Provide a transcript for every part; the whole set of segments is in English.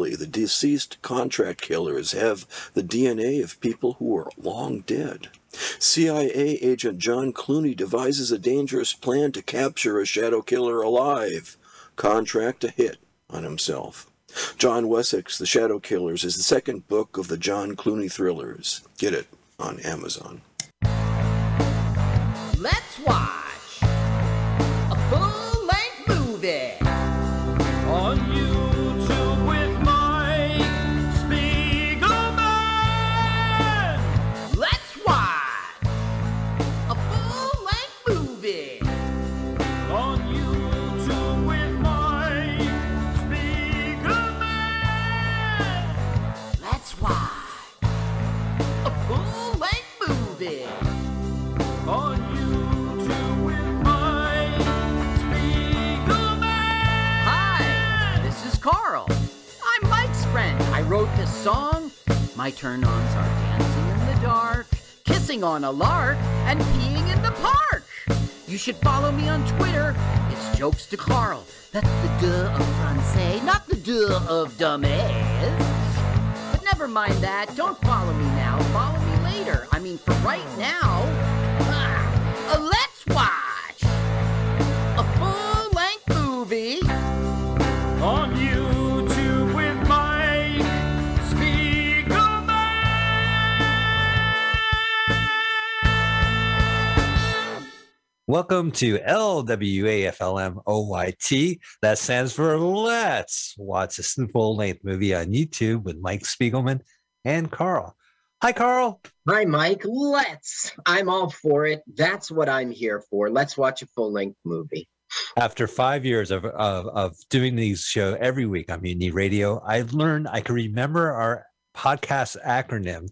The deceased contract killers have the DNA of people who are long dead. CIA agent John Clooney devises a dangerous plan to capture a shadow killer alive. Contract a hit on himself. John Wessex, The Shadow Killers, is the second book of the John Clooney thrillers. Get it on Amazon. Let's watch song. My turn ons are dancing in the dark, kissing on a lark, and peeing in the park. You should follow me on Twitter. It's Jokes to Carl. That's the duh of Francais, not the duh of dumbass. But never mind that. Don't follow me now. Follow me later. I mean, for right now. ah, uh, let's watch a full length movie. On Welcome to LWAFLMOYT. That stands for Let's Watch a Full Length Movie on YouTube with Mike Spiegelman and Carl. Hi, Carl. Hi, Mike. Let's. I'm all for it. That's what I'm here for. Let's watch a full length movie. After five years of, of, of doing these show every week on Mutiny Radio, I learned I could remember our podcast acronym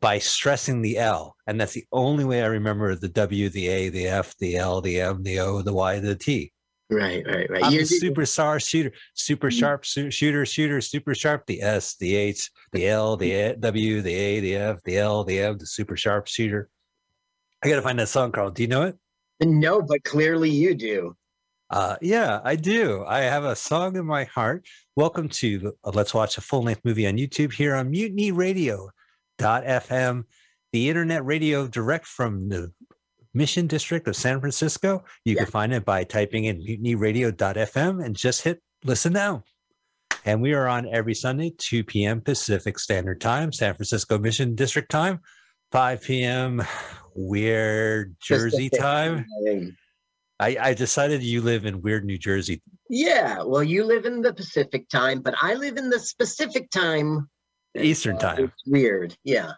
by stressing the L. And that's the only way I remember the W, the A, the F, the L, the M, the O, the Y, the T. Right, right, right. I'm You- a super star shooter, super Mhm. sharp su- shooter, shooter, super sharp. The S, the H, the L, the A, W, the A, the F, the L, the M, the super sharp shooter. I got to find that song, Carl. Do you know it? No, but clearly you do. Uh, yeah, I do. I have a song in my heart. Welcome to uh, Let's Watch a Full Length Movie on YouTube here on Mutiny Radio. FM, the internet radio direct from the Mission District of San Francisco. You Yeah. can find it by typing in mutinyradio.fm and just hit listen now. And we are on every Sunday, 2 p.m. Pacific Standard Time, San Francisco Mission District Time, 5 p.m. Weird Jersey time. I, I decided you live in weird New Jersey. Yeah, well, you live in the Pacific time, but I live in the specific time. Eastern Uh, time. It's weird. Yeah.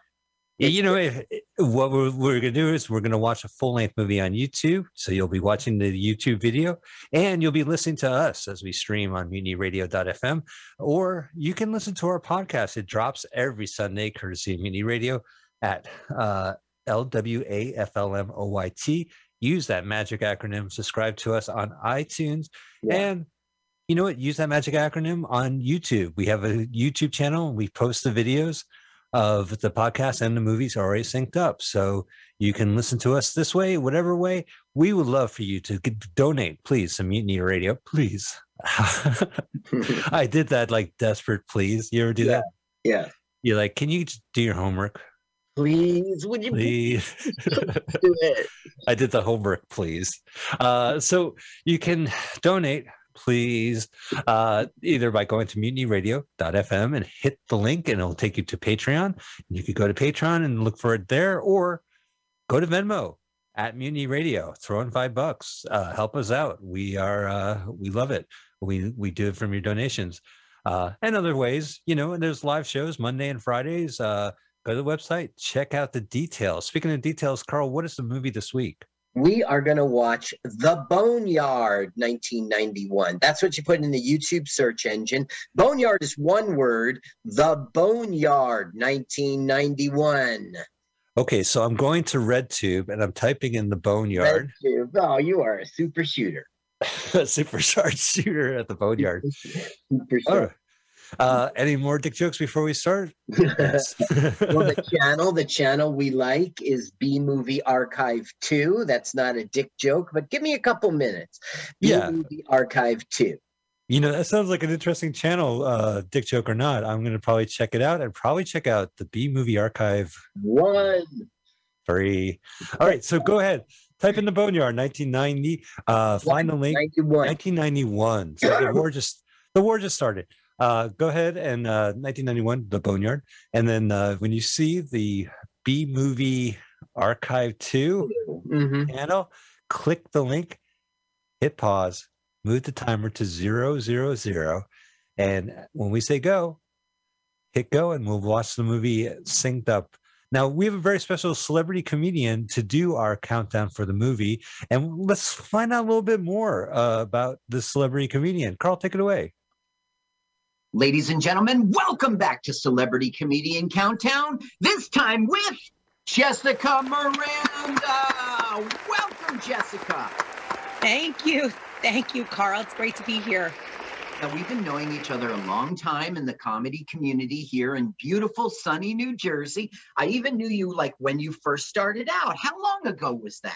Yeah, you know, if, what we're, we're going to do is we're going to watch a full length movie on YouTube. So you'll be watching the YouTube video and you'll be listening to us as we stream on mutinyradio.fm. Or you can listen to our podcast. It drops every Sunday, courtesy of Mutiny Radio at uh, LWAFLMOYT. Use that magic acronym, subscribe to us on iTunes. Yeah. And you know what? Use that magic acronym on YouTube. We have a YouTube channel we post the videos of the podcast and the movies are already synced up. So you can listen to us this way, whatever way. We would love for you to donate, please, some Mutiny Radio, please. I did that like desperate, please. You ever do Yeah. that? yeah. You're like, can you do your homework, Please, would you please? do it? I did the homework, please. Uh, so you can donate, please, uh, either by going to mutinyradio.fm and hit the link, and it'll take you to Patreon. You could go to Patreon and look for it there, or go to Venmo at Mutiny Radio. Throw in five bucks. Uh, help us out. We are uh, we love it. We we do it from your donations. Uh, and other ways, you know, and there's live shows Monday and Fridays. Go to the website, check out the details. Speaking of details, Carl, what is the movie this week? We are going to watch The Boneyard 1991. That's what you put in the YouTube search engine. Boneyard is one word. The Boneyard 1991. Okay, so I'm going to RedTube and I'm typing in the Boneyard. RedTube. Oh, you are a super shooter. A super sharp shooter at the Boneyard. Super All shooter. right. Uh, any more dick jokes before we start? Yes. well, the channel, the channel we like is B Movie Archive 2. That's not a dick joke, but give me a couple minutes. B Yeah. Movie Archive 2. You know, that sounds like an interesting channel, uh, Dick Joke or not. I'm going to probably check it out and probably check out the B Movie Archive One. Three. All right, so go ahead. Type in the Boneyard 1990. Uh, find the link. 91. 1991. So the war just the war just started. Uh, go ahead and uh, 1991, the Boneyard, and then uh, when you see the B Movie Archive Two Mhm. channel, click the link, hit pause, move the timer to zero zero zero, and when we say go, hit go, and we'll watch the movie synced up. Now we have a very special celebrity comedian to do our countdown for the movie, and let's find out a little bit more uh, about the celebrity comedian. Carl, take it away. Ladies and gentlemen, welcome back to Celebrity Comedian Countdown. This time with Jessica Miranda. Welcome, Jessica. Thank you. Thank you, Carl. It's great to be here. Now, we've been knowing each other a long time in the comedy community here in beautiful, sunny New Jersey. I even knew you like when you first started out. How long ago was that?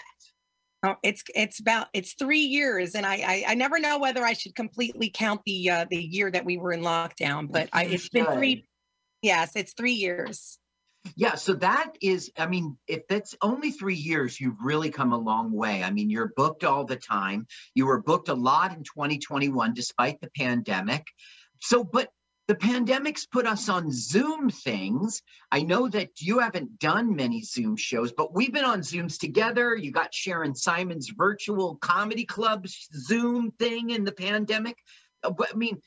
Oh, it's it's about it's three years, and I, I I never know whether I should completely count the uh, the year that we were in lockdown, but I, it's been three. Yes, it's three years. Yeah, so that is, I mean, if that's only three years, you've really come a long way. I mean, you're booked all the time. You were booked a lot in 2021 despite the pandemic. So, but the pandemic's put us on Zoom things. I know that you haven't done many Zoom shows, but we've been on Zooms together. You got Sharon Simon's virtual comedy club Zoom thing in the pandemic. Uh, I mean,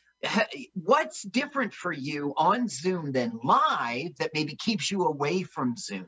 what's different for you on Zoom than live that maybe keeps you away from Zoom?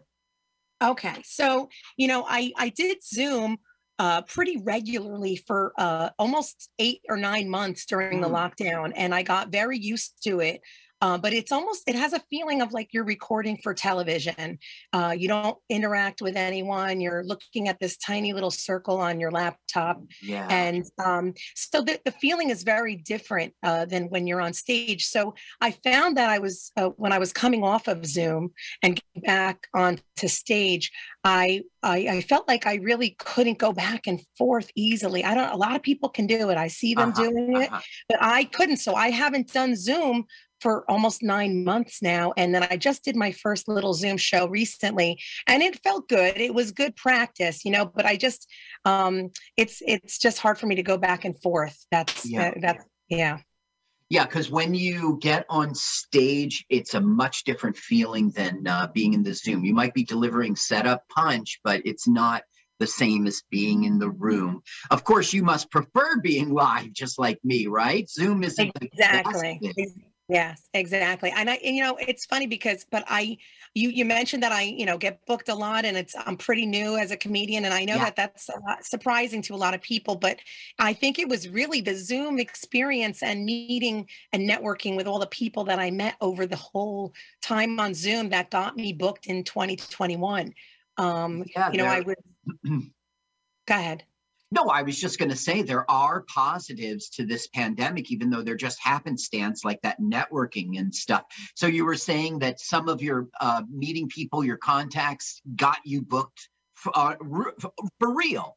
Okay, so you know, I I did Zoom uh, pretty regularly for uh, almost eight or nine months during the Mm. lockdown, and I got very used to it. Uh, but it's almost it has a feeling of like you're recording for television. Uh, you don't interact with anyone. You're looking at this tiny little circle on your laptop, Yeah. and um, so the, the feeling is very different uh, than when you're on stage so i found that i was uh, when i was coming off of zoom and getting back onto stage I, I i felt like i really couldn't go back and forth easily i don't a lot of people can do it i see them Uh-huh, doing it Uh-huh. but i couldn't so i haven't done zoom for almost nine months now and then i just did my first little zoom show recently and it felt good it was good practice you know but i just um it's it's just hard for me to go back and forth that's Yeah. uh, that's yeah Yeah, because when you get on stage, it's a much different feeling than uh, being in the Zoom. You might be delivering setup punch, but it's not the same as being in the room. Of course, you must prefer being live, just like me, right? Zoom isn't exactly yes exactly and i and, you know it's funny because but i you you mentioned that i you know get booked a lot and it's i'm pretty new as a comedian and i know Yeah. that that's surprising to a lot of people but i think it was really the zoom experience and meeting and networking with all the people that i met over the whole time on zoom that got me booked in 2021 um Yeah, you know i would go ahead No, I was just going to say there are positives to this pandemic, even though they're just happenstance, like that networking and stuff. So you were saying that some of your uh, meeting people, your contacts, got you booked for, uh, for real.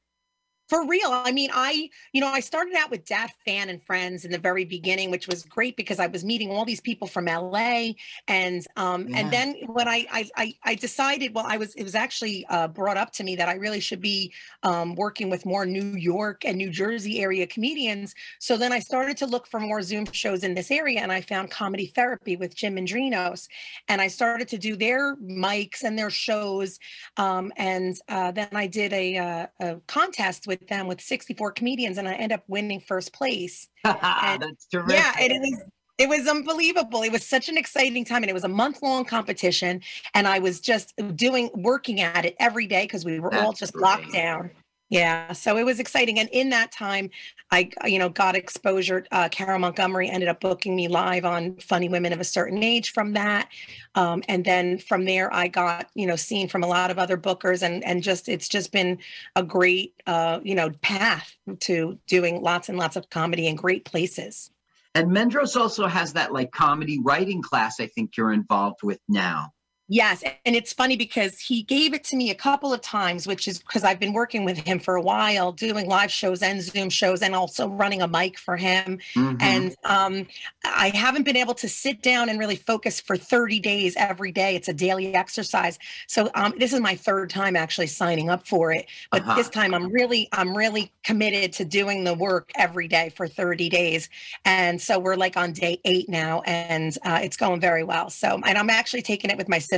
For real. I mean, I, you know, I started out with Dad Fan and Friends in the very beginning, which was great because I was meeting all these people from LA. And um, Yeah. and then when I, I I I decided, well, I was it was actually uh, brought up to me that I really should be um, working with more New York and New Jersey area comedians. So then I started to look for more Zoom shows in this area and I found Comedy Therapy with Jim Mendrinos. And I started to do their mics and their shows um, and uh, then I did a, uh, a contest with them with 64 comedians, and I end up winning first place. That's terrific. Yeah, and it was it was unbelievable. It was such an exciting time, and it was a month long competition. And I was just doing working at it every day because we were all just great. locked down. Yeah, so it was exciting, and in that time, I you know got exposure. Uh, Carol Montgomery ended up booking me live on Funny Women of a Certain Age from that, um, and then from there I got you know seen from a lot of other bookers, and and just it's just been a great uh, you know path to doing lots and lots of comedy in great places. And Mendros also has that like comedy writing class. I think you're involved with now. Yes, and it's funny because he gave it to me a couple of times, which is because I've been working with him for a while, doing live shows and Zoom shows, and also running a mic for him. Mhm. And um, I haven't been able to sit down and really focus for 30 days every day. It's a daily exercise. So um, this is my third time actually signing up for it. But Uh-huh. this time I'm really, I'm really committed to doing the work every day for 30 days. And so we're like on day eight now, and uh, it's going very well. So, and I'm actually taking it with my sister.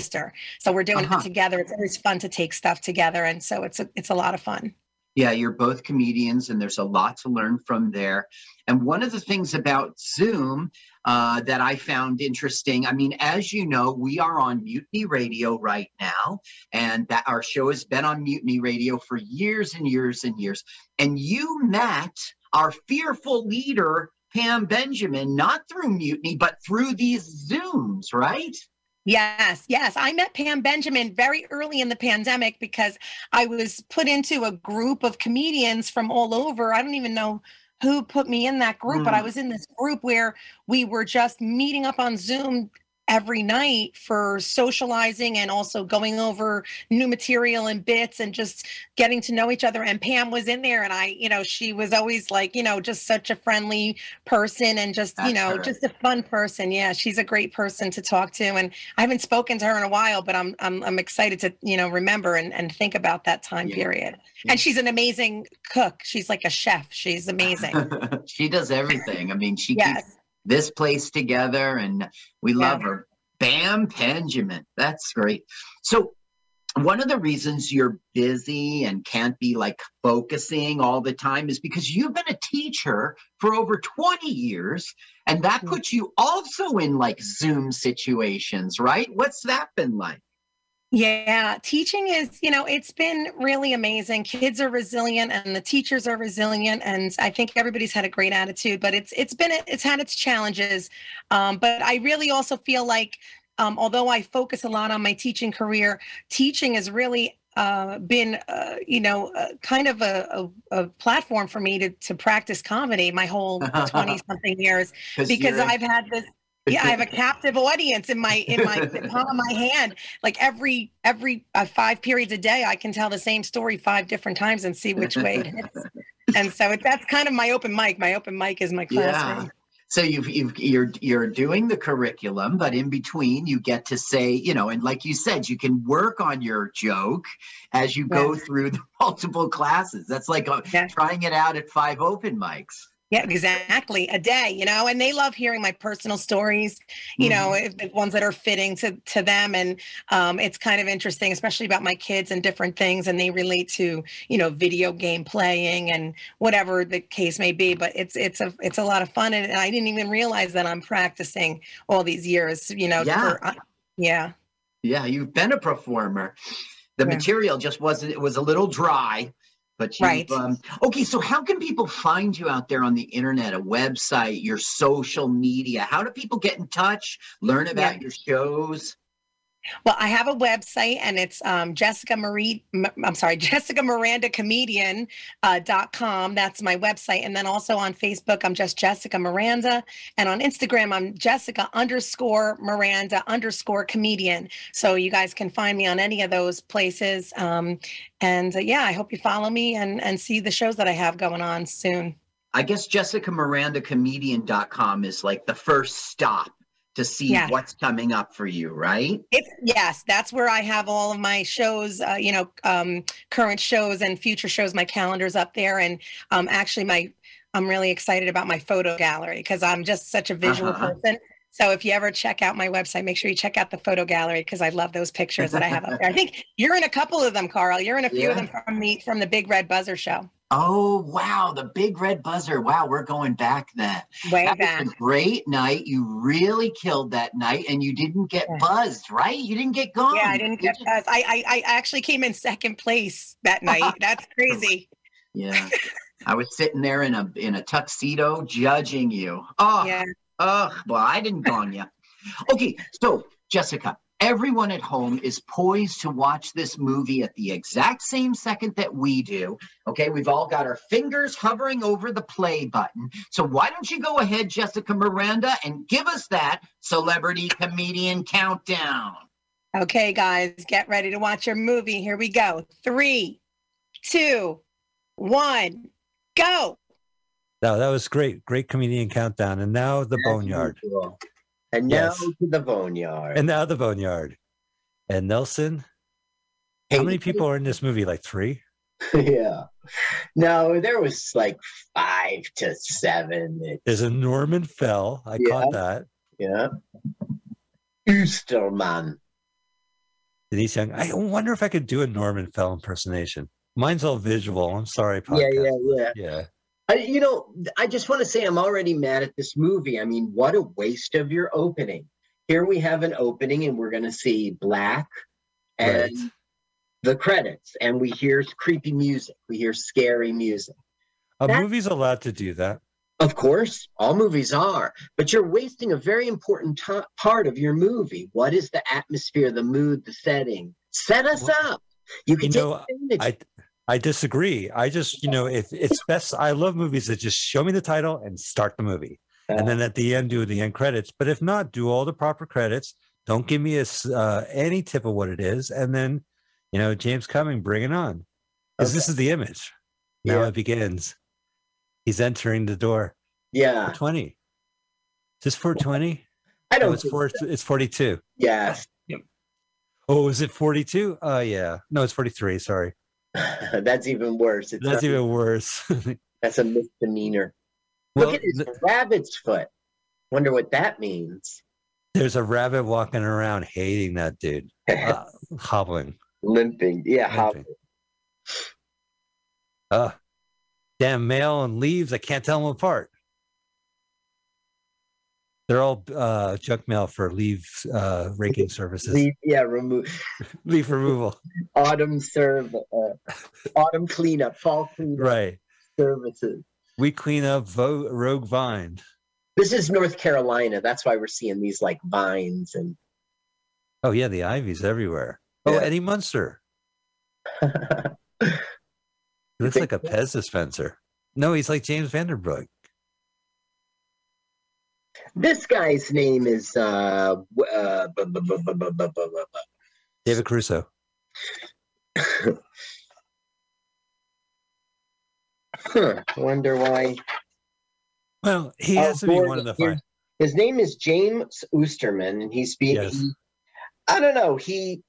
So we're doing Uh-huh. it together. It's always fun to take stuff together, and so it's a, it's a lot of fun. Yeah, you're both comedians, and there's a lot to learn from there. And one of the things about Zoom uh, that I found interesting, I mean, as you know, we are on Mutiny Radio right now, and that our show has been on Mutiny Radio for years and years and years. And you met our fearful leader, Pam Benjamin, not through Mutiny, but through these Zooms, right? Yes, yes. I met Pam Benjamin very early in the pandemic because I was put into a group of comedians from all over. I don't even know who put me in that group, but I Mm. was in this group where we were just meeting up on Zoom every night for socializing and also going over new material and bits and just getting to know each other and Pam was in there and I you know she was always like you know just such a friendly person and just you know her. just a fun person yeah she's a great person to talk to and I haven't spoken to her in a while but I'm I'm I'm excited to you know remember and and think about that time Yeah. period Yeah. and she's an amazing cook she's like a chef she's amazing she does everything. I mean, she keeps yes this place together and we Yeah. love her. Pam Benjamin. That's great. So one of the reasons you're busy and can't be like focusing all the time is because you've been a teacher for over 20 years and that Mm. puts you also in like Zoom situations, right? What's that been like? Yeah, teaching is, you know, it's been really amazing. Kids are resilient and the teachers are resilient and I think everybody's had a great attitude, but it's it's been it's had its challenges. Um, but I really also feel like um, although I focus a lot on my teaching career, teaching has really uh, been, uh, you know, uh, kind of a, a, a platform for me to to practice comedy my whole 20 something years because I've had this yeah, I have a captive audience in my in my palm of my hand. Like every every uh, five periods a day, I can tell the same story five different times and see which way it hits. And so it, that's kind of my open mic. My open mic is my classroom. Yeah. So you've, you've you're you're doing the curriculum, but in between you get to say, you know, and like you said, you can work on your joke as you go through the multiple classes. That's like uh Yeah. trying it out at five open mics. Yeah, exactly. A day, you know, and they love hearing my personal stories, you know, if the ones that are fitting to to them. And um, it's kind of interesting, especially about my kids and different things. And they relate to, you know, video game playing and whatever the case may be. But it's it's a it's a lot of fun. And I didn't even realize that I'm practicing all these years, you know, Yeah. for, uh, yeah. Yeah, you've been a performer. The Yeah. material just wasn't. It was a little dry. But you, Right. um, okay, so how can people find you out there on the internet, a website, your social media? How do people get in touch, learn about your shows? Well, I have a website and it's um, Jessica Marie, I'm sorry, Jessica Miranda Comedian uh, dot com. That's my website. And then also on Facebook, I'm just Jessica Miranda. And on Instagram, I'm Jessica underscore Miranda underscore comedian. So you guys can find me on any of those places. Um, and uh, yeah, I hope you follow me and, and see the shows that I have going on soon. I guess Jessica Miranda comedian.com is like the first stop to see Yeah. what's coming up for you, right? It's yes, that's where I have all of my shows, uh, you know, um, current shows and future shows. My calendar's up there, and um, actually, my I'm really excited about my photo gallery because I'm just such a visual Uh-huh. person. So if you ever check out my website, make sure you check out the photo gallery because I love those pictures that I have up there. I think you're in a couple of them, Carl. You're in a few of them from the from the Big Red Buzzer show. Oh, wow. The big red buzzer. Wow, we're going back then. Way that back. was a great night. You really killed that night and you didn't get Yeah. buzzed, right? You didn't get gone. Yeah, I didn't get that. I, I I actually came in second place that night. That's crazy. Yeah. I was sitting there in a in a tuxedo judging you. Oh, Yeah. oh, well, I didn't gong you. Okay, so Jessica, everyone at home is poised to watch this movie at the exact same second that we do. Okay, we've all got our fingers hovering over the play button. So why don't you go ahead, Jessica Miranda, and give us that celebrity comedian countdown? Okay, guys, get ready to watch your movie. Here we go. Three, two, one, go. No, that was great. Great comedian countdown. And now the As boneyard. usual. And now Yes. to the boneyard. And now the boneyard. Ed Nelson, Hey, how many people are in this movie? Like three? yeah. No, there was like five to seven. It- There's a Norman Fell. I Yeah. caught that. yeah. Oosterman. Denise Young. I wonder if I could do a Norman Fell impersonation. Mine's all visual. I'm sorry, Yeah, yeah, yeah. yeah. I, you know, I just want to say I'm already mad at this movie. I mean, what a waste of your opening. Here we have an opening, and we're going to see black and Right. the credits, and we hear creepy music. We hear scary music. A That- movie's allowed to do that. Of course, all movies are, but you're wasting a very important to- part of your movie. What is the atmosphere, the mood, the setting? Set us Well, up. You can you know. I I disagree. I just, you know, if it's best, I love movies that just show me the title and start the movie, and then at the end do the end credits. But if not, do all the proper credits. Don't give me a uh, any tip of what it is, and then, you know, James Cummins, bring it on, because this is the image. Now Yeah. it begins. He's entering the door. yeah, Twenty. Is this four twenty? I No, don't. it's four. so. It's forty-two. Yes, Oh, is it forty-two? Oh, yeah. No, it's forty-three. Sorry, that's even worse. It's that's not- even worse. that's a misdemeanor. well, Look at his th- rabbit's foot. Wonder what that means. there's a rabbit walking around hating that dude, uh, hobbling. Limping. Yeah, limping. Uh, damn mail and leaves. I can't tell them apart. They're all uh, junk mail for leave uh, raking services, leave, yeah, remove Leaf removal. autumn serve uh, autumn cleanup, fall cleanup Right. services. We clean up vo- Rogue Vine. This is North Carolina. That's why we're seeing these like vines and Oh, yeah. The ivy's everywhere. Oh, Yeah. Eddie Munster. He looks like a Pez dispenser. No, he's like James Van Der Beek. This guy's name is David Crusoe. huh. Wonder why. Well, he uh, has to be one of the five. His name is James Oosterman, and he's being. Yes. I don't know. He.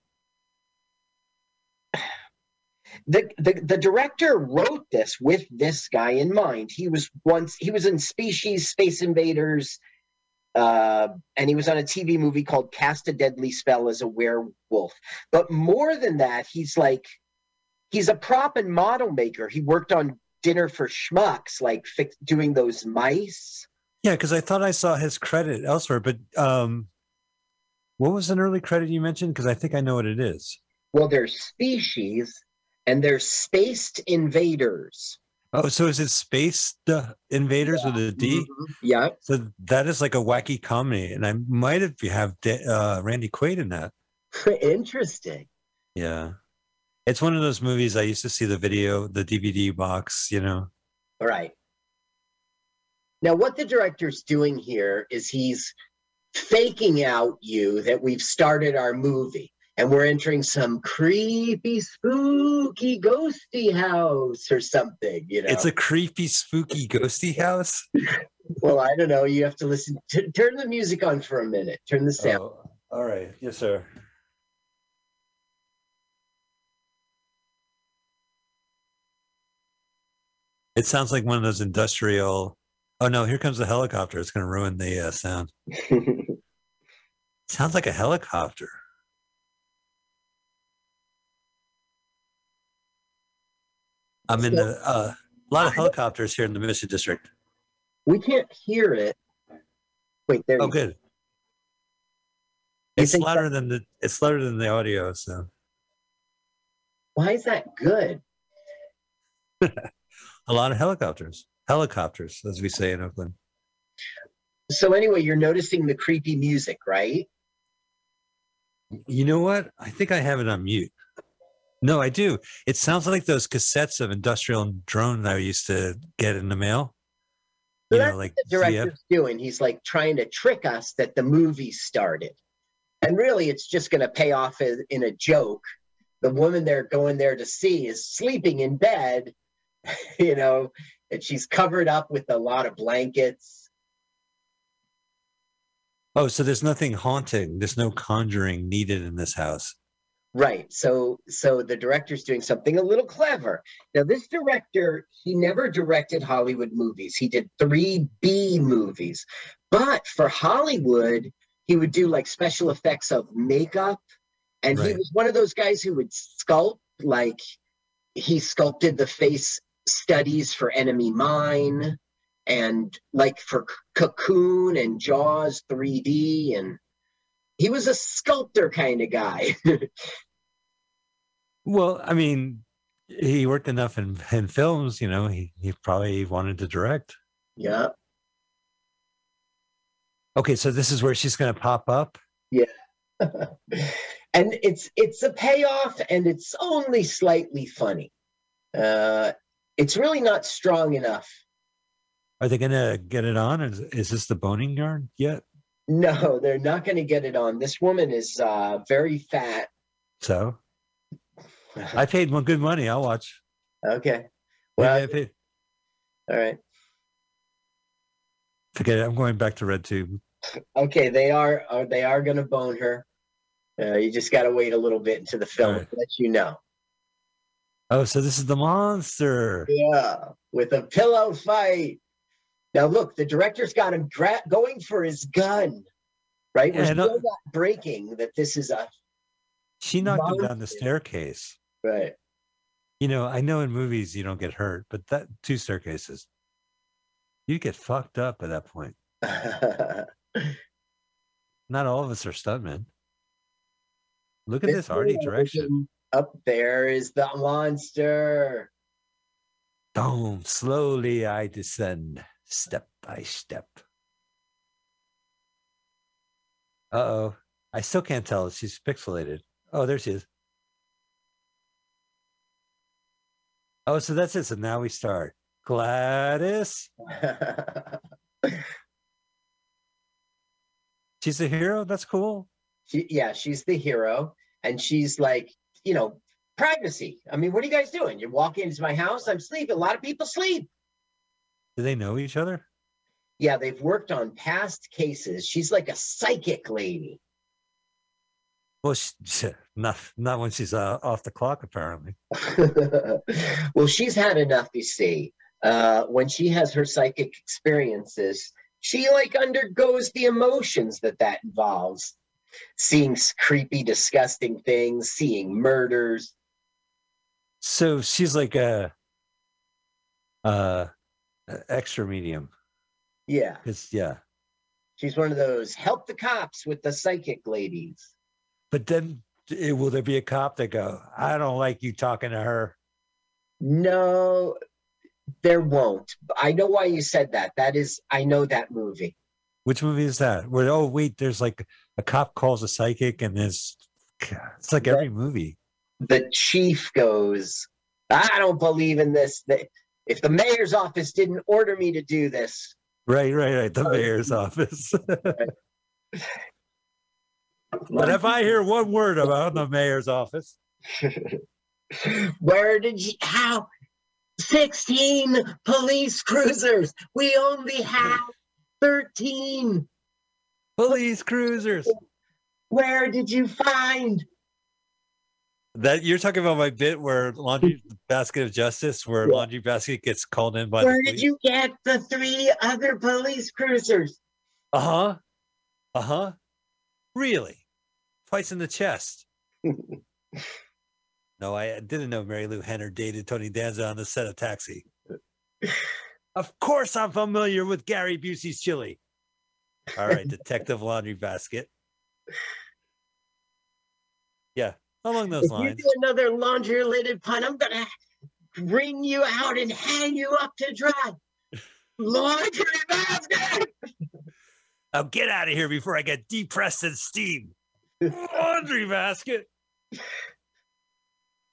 The, the the director wrote this with this guy in mind. He was once he was in Species, Space Invaders, uh, and he was on a TV movie called Cast a Deadly Spell as a Werewolf. But more than that, he's like he's a prop and model maker. He worked on Dinner for Schmucks, like fix, doing those mice. Yeah, because I thought I saw his credit elsewhere, but um, what was an early credit you mentioned? Because I think I know what it is. Well, there's species and there's spaced invaders. Oh, so is it Space the Invaders with a D? Mhm. Yeah. So that is like a wacky comedy, and I might have have uh, Randy Quaid in that. Interesting. Yeah, it's one of those movies I used to see the video, the DVD box. You know, All right. Now, what the director's doing here is he's faking out you that we've started our movie and we're entering some creepy, spooky, ghosty house or something, you know. it's a creepy, spooky, ghosty house. well, I don't know. You have to listen. T- turn the music on for a minute. Turn the sound. Oh, all right, yes, sir. It sounds like one of those industrial. Oh no! Here comes the helicopter. It's going to ruin the uh, sound. Sounds like a helicopter. I'm in the uh, a lot of helicopters here in the Mission District. we can't hear it. Wait, there. Oh, you- good. You It's louder than the it's louder than the audio. So Why is that good? a lot of helicopters, helicopters, as we say in Oakland. So anyway, you're noticing the creepy music, right? You know what? I think I have it on mute. No, I do. It sounds like those cassettes of industrial drone that I used to get in the mail. So You that's know, like the director's doing. He's like trying to trick us that the movie started. And really, it's just going to pay off in a joke. The woman they're going there to see is sleeping in bed, you know, and she's covered up with a lot of blankets. Oh, so there's nothing haunting. There's no conjuring needed in this house. Right. So so the director's doing something a little clever. Now this director, he never directed Hollywood movies. He did 3 B movies. But for Hollywood, he would do like special effects of makeup and he was one of those guys who would sculpt like he sculpted the face studies for Enemy Mine and like for Cocoon and Jaws 3D and he was a sculptor kind of guy. Well, I mean, he worked enough in, in films, you know, he, he probably wanted to direct. yeah. Okay, so this is where she's going to pop up. Yeah. and it's it's a payoff and it's only slightly funny uh it's really not strong enough Are they going to get it on? Is, is this the boning yarn yet? No they're not going to get it on this woman is uh very fat So I paid one good money. I'll watch. okay well I paid- all right forget it. I'm going back to Red Tube. okay they are uh, they are going to bone her uh, you just got to wait a little bit into the film Alright. to let you know Oh, so this is the monster. Yeah, with a pillow fight. Now look, the director's got him dra- going for his gun. Right? We're Yeah, know- still not breaking that this is a She knocked him down the staircase. right. You know, I know in movies you don't get hurt, but that two staircases, you get fucked up at that point. Not all of us are stuntmen. Look at this arty direction. Up there is the monster. Boom. Slowly I descend, step by step. Uh oh. I still can't tell. She's pixelated. Oh, there she is. Oh, so that's it. So now we start. Gladys. She's a hero. That's cool. she, yeah, she's the hero, and she's like, you know, privacy. I mean, what are you guys doing? You walk into my house. I'm sleeping. A lot of people sleep. Do they know each other? Yeah, they've worked on past cases. She's like a psychic lady. Well, she, not not when she's uh, off the clock, apparently. well, she's had enough, you see. Uh, when she has her psychic experiences, she like undergoes the emotions that that involves. Seeing creepy, disgusting things, seeing murders. So she's like a, uh, a extra medium. Yeah, Cause yeah, she's one of those help the cops with the psychic ladies. but then eh, will there be a cop that go, I don't like you talking to her? No, there won't. I know why you said that. That is, I know that movie. Which movie is that? Where oh wait, there's like a cop calls a psychic, and there's it's like every movie. the chief goes, I don't believe in this. That if the mayor's office didn't order me to do this, Right, right, right. The uh, mayor's office. but if I hear one word about the mayor's office, where did you how 16 police cruisers? We only have 13. police cruisers. Where did you find? That you're talking about my bit where laundry basket of justice, where Yeah. laundry basket gets called in by Where the did you get the three other police cruisers? Uh huh. Uh huh. Really? Twice in the chest. no, I didn't know Marilu Henner dated Tony Danza on the set of Taxi. of course, I'm familiar with Gary Busey's chili. All right, Detective Laundry Basket. Yeah, along those If you do another laundry related pun, I'm gonna bring you out and hang you up to dry. Laundry basket. Now get out of here before I get depressed and steam. Laundry basket.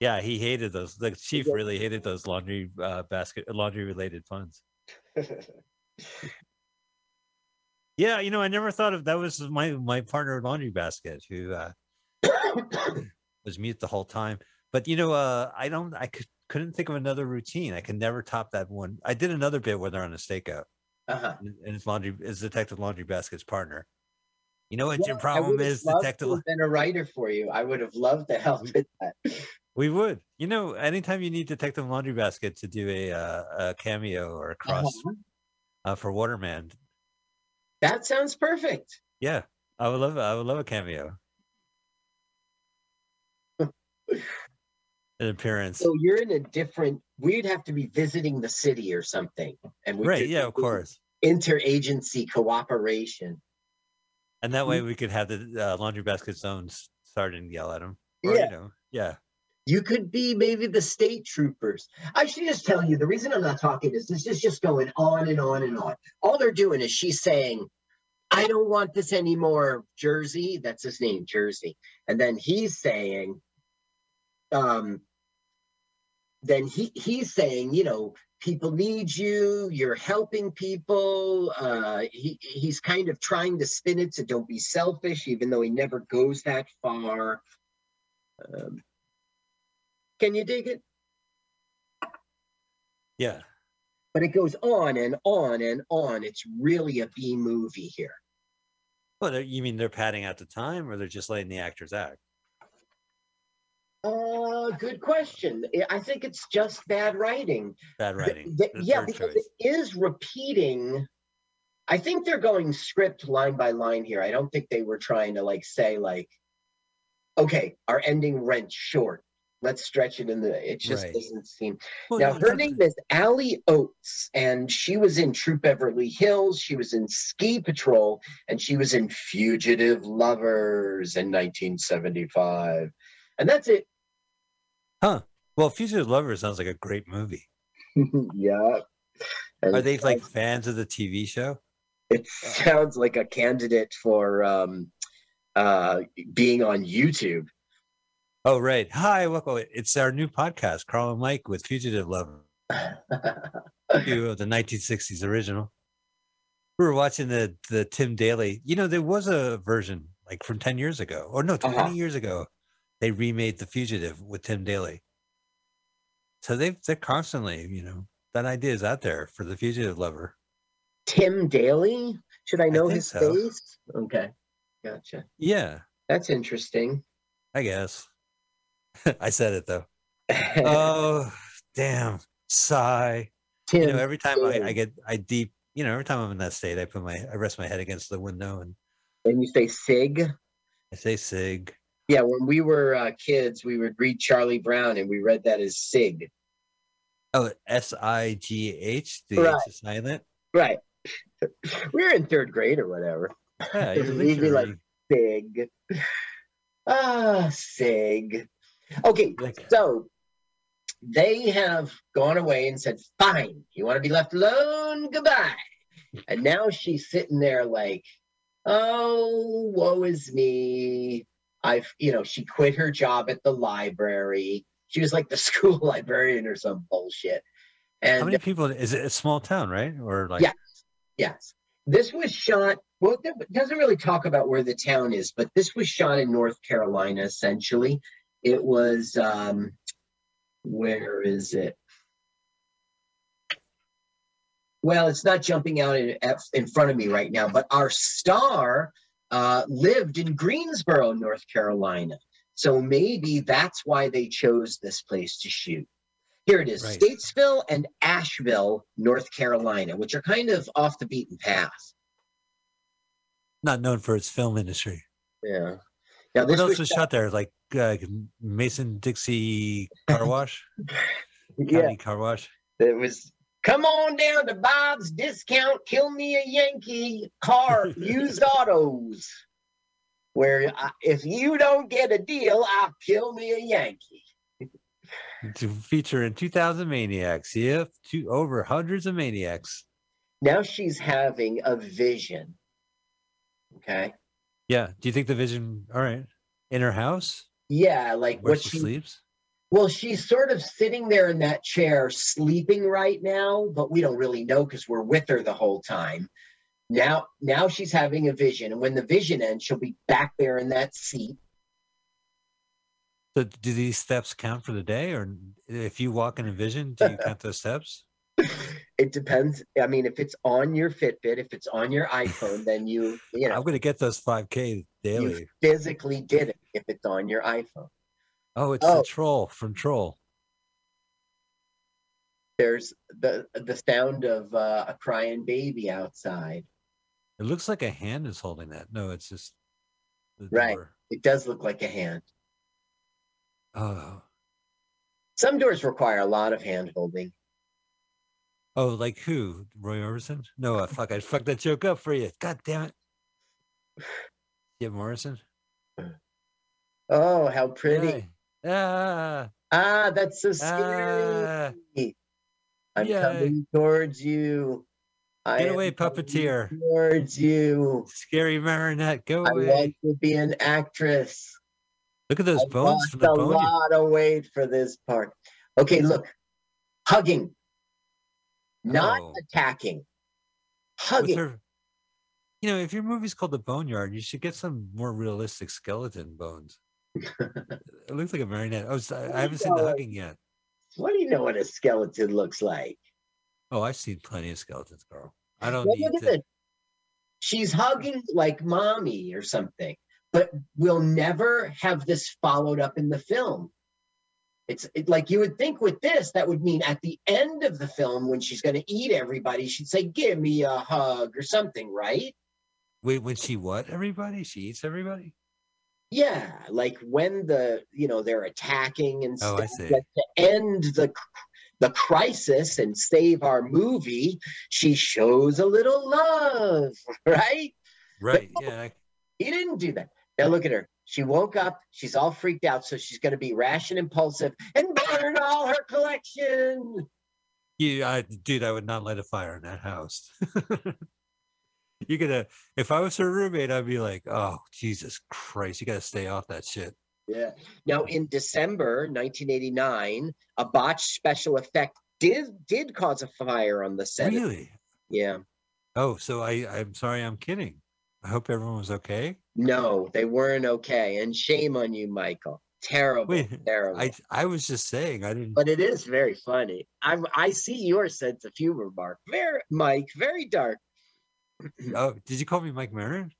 Yeah, he hated those. The chief really hated those laundry uh, basket, laundry related puns. Yeah, you know, I never thought of that was my my partner laundry basket who uh was mute the whole time. But you know, uh I don't I could couldn't think of another routine. I can never top that one. I did another bit where they're on a stakeout Uh-huh. and and it's laundry is detective laundry basket's partner. You know what your Well, I problem is, detective been a writer for you. I would have loved to help with that. we would. You know, anytime you need detective laundry basket to do a uh, a cameo or a cross Uh-huh. uh, for Waterman, That sounds perfect. yeah, I would love I would love a cameo. An appearance. So you're in a different. We'd have to be visiting the city or something, and we Right, could yeah, of course. Interagency cooperation. And that way we could have the uh, laundry basket zones sergeant yell at them. Or, Yeah. you know, yeah. You could be maybe the state troopers. I should just tell you the reason I'm not talking is this is just going on and on and on. All they're doing is she's saying, I don't want this anymore, Jersey. That's his name, Jersey. And then he's saying, um, then he he's saying, you know, people need you, you're helping people. Uh he he's kind of trying to spin it to don't be selfish, even though he never goes that far. Um, can you dig it? Yeah. But it goes on and on and on. It's really a B movie here. Well, you mean they're padding out the time or they're just letting the actors act? Uh, good question. I- think it's just bad writing. Bad writing. th- the yeah, because choice. it is repeating. I think they're going script line by line here. I don't think they were trying to like say like, okay, our ending rent short. Let's stretch it in the. It just Right. doesn't seem. Well, now her name is Allie Oates, and she was in Troop Beverly Hills. She was in Ski Patrol, and she was in Fugitive Lovers in 1975. And that's it. Huh. Well, Fugitive Lover sounds like a great movie. yeah. And Are they like fans of the TV show? It sounds like a candidate for um, uh, being on YouTube. Oh, right. Hi, welcome. It's our new podcast, Carl and Mike with Fugitive Lover, two of the 1960s original. We were watching the the Tim Daly. You know, there was a version like from 10 years ago, or no, 20 Uh-huh. years ago. They remade The Fugitive with Tim Daly. So they they're constantly, you know, that idea is out there for the Fugitive Lover. Tim Daly? Should I know think his so. face? Okay. Gotcha. Yeah, That's interesting. I guess. I said it though. Oh, damn. Sigh. Tim, you know every time I, I get i deep you know every time i'm in that state i put my i rest my head against the window and and you say Sig? i say sig Yeah, when we were uh, kids, we would read Charlie Brown and we read that as Sig. oh s-i-g-h the Right. h is silent Right. we were in third grade or whatever. yeah We'd be like- Sig. Ah, Sig. Okay, like so they have gone away and said, fine, you want to be left alone? Goodbye. And now she's sitting there like, oh, woe is me. I've, you know, she quit her job at the library. She was like the school librarian or some bullshit. And how many people is it a small town right or like Yeah. yes, this was shot. Well, it doesn't really talk about where the town is, but this was shot in North Carolina, essentially. It was, um, where is it? Well, it's not jumping out in, in front of me right now, but our star uh, lived in Greensboro, North Carolina. So maybe that's why they chose this place to shoot. Here it is Right. Statesville and Asheville, North Carolina, which are kind of off the beaten path. not known for its film industry Yeah. Now, what else was shot there like uh, mason dixie car wash yeah, county car wash it was come on down to Bob's Discount, kill me a Yankee car, used autos. Where I, if you don't get a deal, I'll kill me a Yankee. in 2000 maniacs yeah, two over hundreds of maniacs Now she's having a vision. Okay. yeah do you think the vision all right in her house Yeah, like where what she she sleeps Well, she's sort of sitting there in that chair sleeping right now, but we don't really know because we're with her the whole time. Now, now she's having a vision, and when the vision ends, she'll be back there in that seat. So do these steps count for the day, or if you walk in a vision, do you count those steps? It depends. I mean, if it's on your Fitbit, if it's on your iPhone, then you, you know, I'm gonna get those 5K you daily. physically did it. If it's on your iPhone, Oh, it's Oh. the troll from Troll. there's the the sound of uh, a crying baby outside. It looks like a hand is holding that. No, it's just the Right. door. It does look like a hand. Oh, Some doors require a lot of hand holding. oh, like who? Roy Orbison? No, uh, fuck! I fucked that joke up for you. God damn it. Yeah, Morrison. Oh, how pretty! Yay. Ah, Ah, that's so scary. ah, I'm yay. coming towards you. Get am away, puppeteer. Towards you. scary marionette. Go I away. I want to be an actress. Look at those I bones lost a bone. lot of weight for this part. Okay, look, hugging, not Oh. attacking. Hugging. her, you know, if your movie's called The Boneyard, you should get some more realistic skeleton bones. It looks like a marionette. Oh, so I haven't seen the hugging yet. What do you know what a skeleton looks like? Oh, I've seen plenty of skeletons, Carl. I don't Well, need to. this. She's hugging like mommy or something, but we'll never have this followed up in the film. It's it, like you would think with this, that would mean at the end of the film, when she's going to eat everybody, she'd say, Give me a hug or something, right? Wait, when she what? Everybody? She eats everybody? Yeah, like when the you know they're attacking and Oh, stuff. See. To end the the crisis and save our movie, she shows a little love, right? Right. Yeah. I- He didn't do that. Now look at her. She woke up. She's all freaked out, so she's going to be rash and impulsive and burn all her collection. Yeah, I, dude, I would not light a fire in that house. You're gonna. If I was her roommate, I'd be like, "Oh, Jesus Christ, you gotta stay off that shit." Yeah. Now in December 1989, a botched special effect did did cause a fire on the set. Really? Yeah. Oh, so I. I'm sorry, I'm kidding. I hope everyone was okay. No, they weren't okay. And shame on you, Michael. Terrible. Wait, terrible. I. I was just saying. I didn't. but it is very funny. I'm I see your sense of humor, Mark. Very Mike, very dark. Oh, did you call me Mike Maron?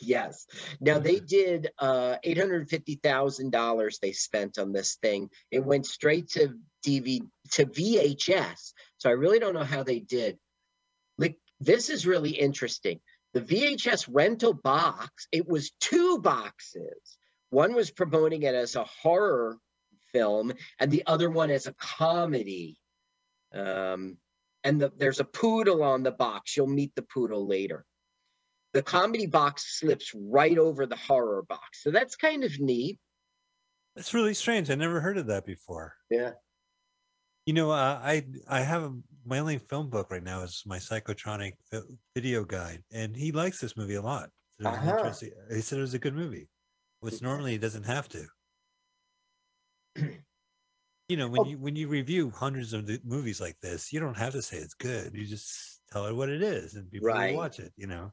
Yes. Now they did uh eight hundred fifty thousand dollars they spent on this thing. It went straight to DV to VHS. So I really don't know how they did. Like this is really interesting. The VHS rental box, it was two boxes. One was promoting it as a horror film, and the other one as a comedy. Um, and the, there's a poodle on the box. You'll meet the poodle later the comedy box slips right over the horror box. So that's kind of neat. That's really strange. I never heard of that before. Yeah. You know, uh, I I have a, my only film book right now is my psychotronic vi- video guide, and he likes this movie a lot. Uh-huh. He said it was a good movie, which normally he doesn't have to. You know, when Oh. you when you review hundreds of movies like this, you don't have to say it's good. You just tell it what it is, and people Right. will watch it. You know,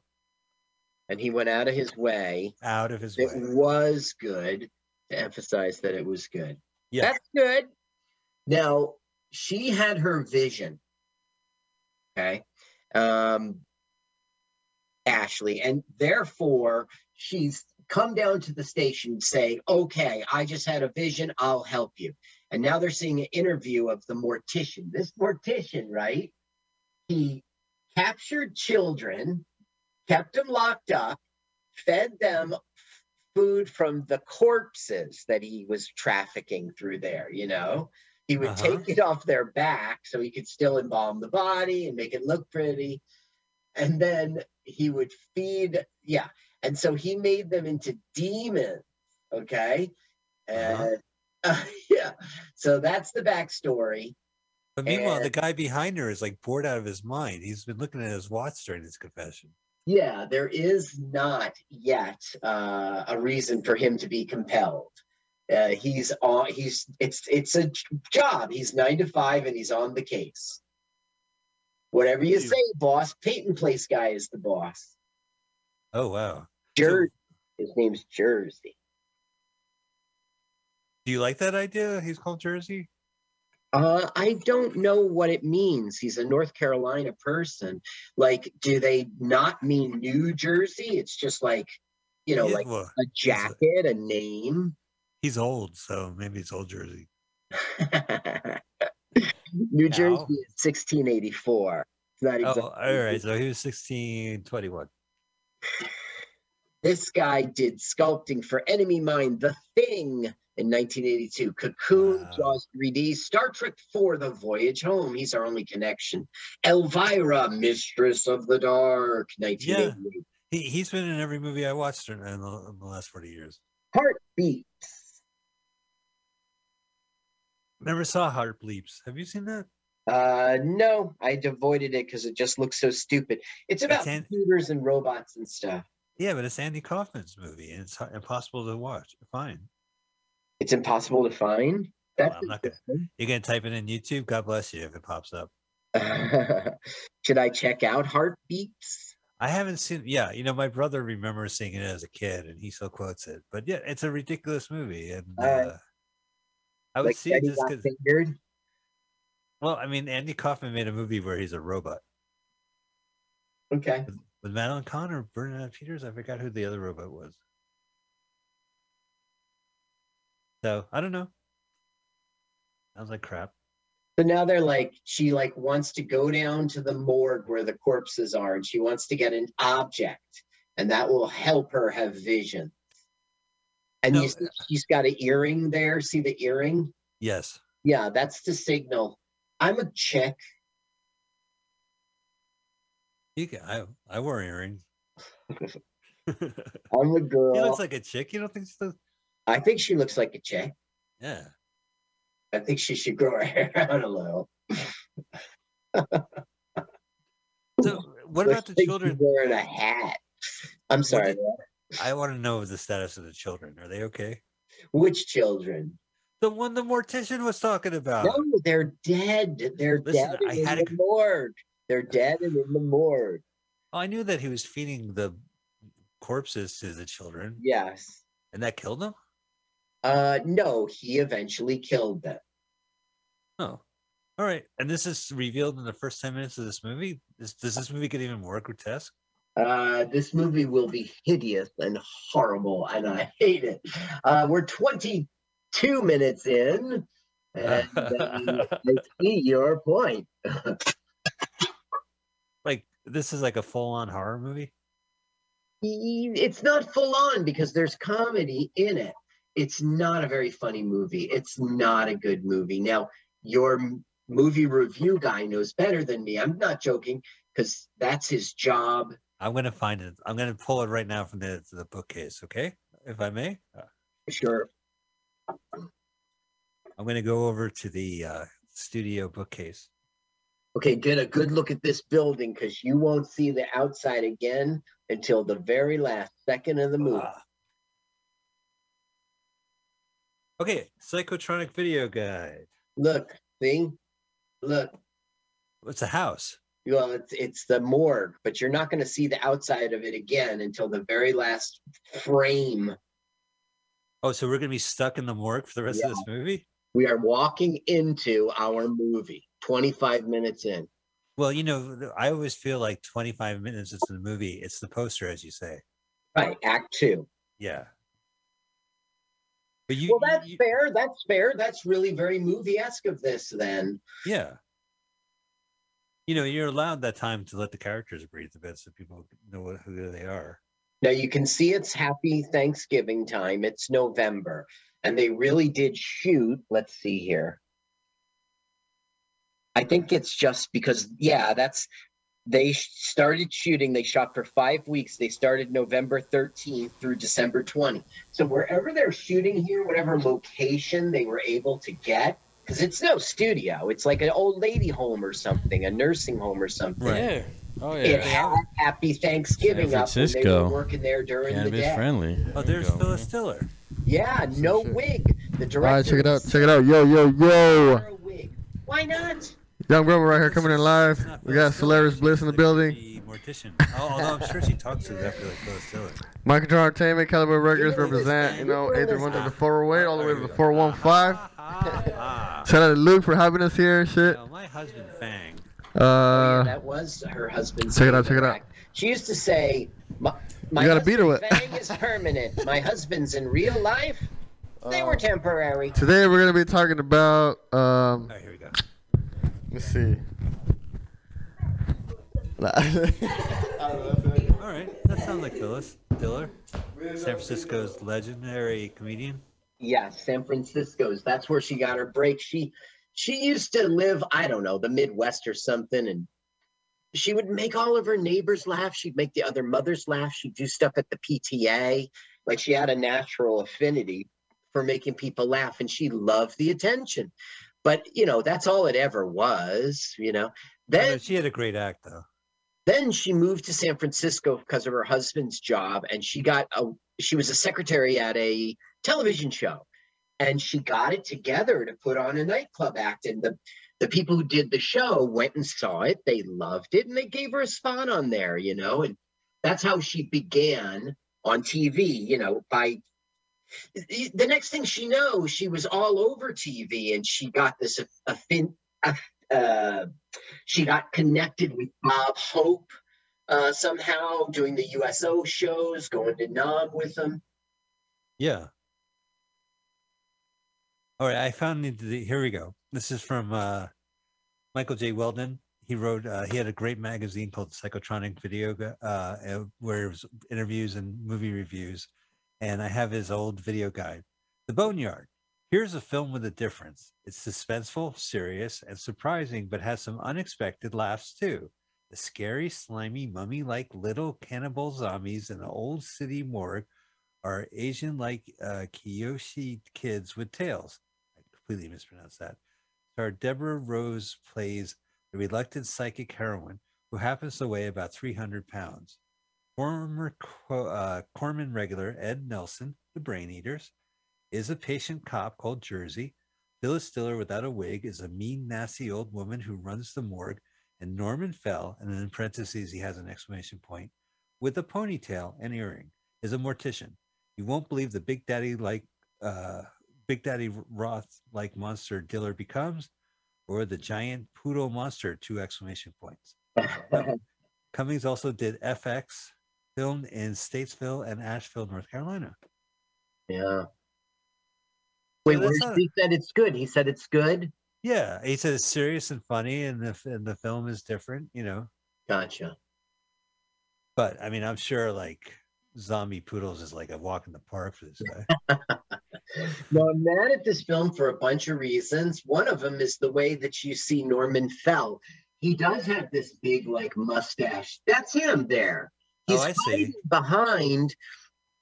And he went out of his way. out of his way. It was good to emphasize that it was good. Yeah. That's good. Now, she had her vision. Okay. Um, Ashley, and therefore she's come down to the station saying, Okay, I just had a vision, I'll help you. And now they're seeing an interview of the mortician. This mortician, right? He captured children, kept them locked up, fed them food from the corpses that he was trafficking through there, you know? He would Uh-huh. take it off their back so he could still embalm the body and make it look pretty. And then he would feed, yeah. And so he made them into demons, okay? And yeah, so that's the backstory. But meanwhile, the guy behind her is like bored out of his mind. He's been looking at his watch during his confession. Yeah, there is not yet uh, a reason for him to be compelled. Uh, he's on. He's it's it's a job. He's nine to five, and he's on the case. Whatever you You- say, boss. Peyton Place guy is the boss. Oh wow. Jersey. His name's Jersey. Do you like that idea? He's called Jersey. Uh, I don't know what it means. He's a North Carolina person. Like, do they not mean New Jersey? It's just like, you know, Yeah, like well, a jacket, a name. he's old, so maybe it's old Jersey. New Now- Jersey is 1684. It's not exactly. Oh, all right. So he was sixteen twenty-one. This guy did sculpting for Enemy Mine, The Thing in 1982, Cocoon, Wow. Jaws 3D, Star Trek 4, The Voyage Home. He's our only connection. Elvira, Mistress of the Dark, 1988. He he's been in every movie I watched in, in, the, in the last forty years. Heartbeeps. Never saw Heartbeeps. Have you seen that? Uh, no, I avoided it because it just looks so stupid. It's about computers and robots and stuff. Yeah, but it's Andy Kaufman's movie, and it's impossible to watch. Fine. It's impossible to find. Well, That's I'm not gonna. You can type it in YouTube. God bless you if it pops up. Should I check out Heartbeeps? I haven't seen. Yeah, you know, my brother remembers seeing it as a kid, and he still quotes it. But yeah, it's a ridiculous movie, and right. uh, I would Like see it just because. Well, I mean, Andy Kaufman made a movie where he's a robot Okay. with Madeline Kahn or Bernadette Peters. I forgot who the other robot was. So I don't know. Sounds like crap. So now they're like, she like wants to go down to the morgue where the corpses are, and she wants to get an object, and that will help her have vision. And No, you see uh, she's got an earring there. See the earring? Yes. Yeah, that's the signal. I'm a chick. You can, I I wore earrings. I'm a girl. He looks like a chick. You don't think so? I think she looks like a chick. Yeah. I think she should grow her hair out a little. So what about the children? wearing a hat? I'm sorry. did- I want to know the status of the children. Are they okay? Which children? The one the mortician was talking about. No, they're dead. They're Listen, dead I in had the a- morgue. They're dead and in the morgue. Oh, I knew that he was feeding the corpses to the children, Yes. and that killed them. Uh, no, he eventually killed them. Oh, all right. And this is revealed in the first ten minutes of this movie. Is, does this movie get even more grotesque? Uh, this movie will be hideous and horrible, and I hate it. Uh, we're 22 minutes in, and uh, I see your point. like this is like a full-on horror movie. it's not full on because there's comedy in it. It's not a very funny movie. It's not a good movie. Now, your movie review guy knows better than me. I'm not joking because that's his job. I'm gonna find it. I'm gonna pull it right now from the the bookcase. Okay, if I may. Sure. I'm gonna go over to the uh, studio bookcase. Okay, get a good look at this building because you won't see the outside again until the very last second of the movie. Ah. Okay, psychotronic video guide. Look, thing. Look. What's a house? Well, it's it's the morgue, but you're not going to see the outside of it again until the very last frame. Oh, so we're gonna be stuck in the morgue for the rest of this movie? We are walking into our movie 25 minutes in. Well, you know, I always feel like 25 minutes into the movie, it's the poster, as you say. Right, act two. Yeah. But you, Well, that's you- fair. That's fair. That's really very movie esque of this, then. yeah. You know, you're allowed that time to let the characters breathe a bit so people know what, who they are. Now you can see it's happy Thanksgiving time. It's November. And they really did shoot. Let's see here. I think it's just because, yeah, that's they sh- started shooting. They shot for five weeks. They started November 13th through December 20. So wherever they're shooting here, whatever location they were able to get, because it's no studio, it's like an old lady home or something, a nursing home or something. Right. Yeah. Oh yeah, It had Happy Thanksgiving San up when they were working there during the day. friendly. Oh, There you there's go. Phyllis Diller. Yeah, no shit. wig. The director. All right, check it out. Check it out. Yo, yo, yo. wig. Why not? Young Brother right here coming in live. We got Solaris Bliss in the building. The mortician. Oh, although I'm sure she talks to us after like Phyllis Diller. My Control Entertainment, Caliber Records Give me this represent, you know, Give me this 831 to the 408 all the way to the There 415. Ah, Shout out to Luke for having us here and shit. Now, my husband Fang. Oh, Uh, yeah, that was her husband's. check it out, check it out. She used to say, "My, my You gotta beat her with- Fang is permanent. My husband's in real life. They Uh, were temporary." today we're going to be talking about, um, All right, here we go. Let's see. All right, that sounds like Phyllis Diller, San Francisco's legendary comedian. Yeah, San Francisco's. That's where she got her break. She she used to live, I don't know, the Midwest or something, and she would make all of her neighbors laugh. She'd make the other mothers laugh. She'd do stuff at the PTA. Like she had a natural affinity for making people laugh, and she loved the attention. But you know, that's all it ever was. You know. I Then mean, she had a great act though. then she moved to San Francisco because of her husband's job, and she got a she was a secretary at a television show, and she got it together to put on a nightclub act. And the the people who did the show went and saw it, they loved it, and they gave her a spot on there, you know, and that's how she began on TV, you know, by the next thing she knows, she was all over TV, and she got this affin, uh, she got connected with Bob Hope uh, somehow doing the USO shows, going to Nam with them. Yeah. All right, I found the, the here we go. This is from uh, Michael J. Weldon. He wrote. Uh, he had a great magazine called Psychotronic Video, uh, uh, where it was interviews and movie reviews. And I have his old video guide, The Boneyard. Here's a film with a difference. It's suspenseful, serious, and surprising, but has some unexpected laughs too. The scary, slimy, mummy-like little cannibal zombies in the old city morgue are Asian like uh, Kiyoshi kids with tails. I completely mispronounced that. Star Deborah Rose plays the reluctant psychic heroine who happens to weigh about 300 pounds. Former uh, Corman regular Ed Nelson, the Brain Eaters, is a patient cop called Jersey. Phyllis Diller without a wig is a mean, nasty old woman who runs the morgue. And Norman Fell, and in parentheses he has an exclamation point, with a ponytail and earring, is a mortician. You won't believe the Big Daddy like uh, Big Daddy Roth like monster Diller becomes, or the giant poodle monster. Two exclamation points. Cummins also did FX, filmed in Statesville and Asheville, North Carolina. Yeah. Wait, Yeah, that's where not- he said it's good. He said it's good. Yeah, he said it's serious and funny, and the and the film is different, you know. Gotcha. But I mean, I'm sure like zombie poodles is like a walk in the park for this guy. No, I'm mad at this film for a bunch of reasons. One of them is the way that you see Norman Fell. He does have this big like mustache. That's him there. He's Oh, I see. behind.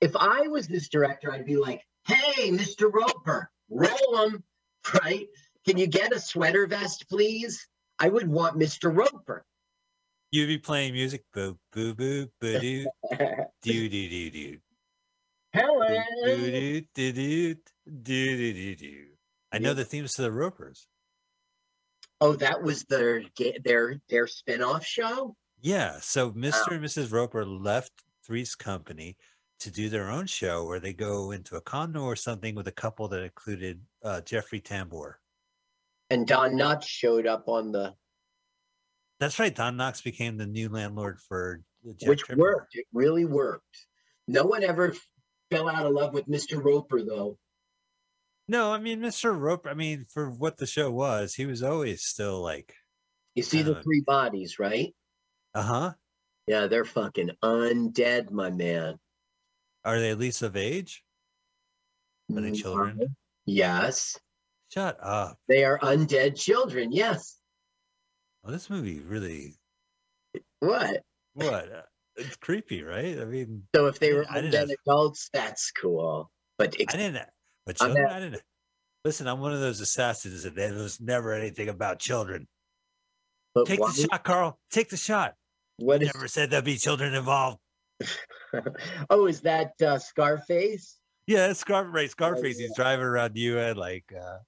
If I was this director, I'd be like, "Hey, Mr. Roper, roll him, right? Can you get a sweater vest, please? I would want Mr. Roper." You'd be playing music, boo boo boo boo doo doo doo doo doo. Hello. Do, do, do, do, do, do, do, do. I know the themes to the Ropers. Oh, that was their their their spin-off show. Yeah. So Mr. and Mrs. Roper left Three's Company to do their own show where they go into a condo or something with a couple that included uh, Jeffrey Tambor. And Don Knotts showed up on the That's right. Don Knotts became the new landlord for Jeff which worked. It really worked. No one ever fell out of love with Mr. Roper, though. No, I mean Mr. Roper. I mean, for what the show was, he was always still like, You see the Uh, three bodies, right? Uh huh. Yeah, they're fucking undead, my man. Are they at least of age? Are they Mm, children? Yes, Shut up. they are undead children. Yes. Well, this movie really What? what? It's creepy, right? I mean, So if they were undead adults, that's cool. But ex- I didn't. But children, I didn't. Listen, I'm one of those assassins that there was never anything about children. but Take why, the shot, Carl. Take the shot. What is? Never said there'd be children involved. oh, is that uh, Scarface? Yeah, Scar- right. Scarface. He's driving around the UN like, uh,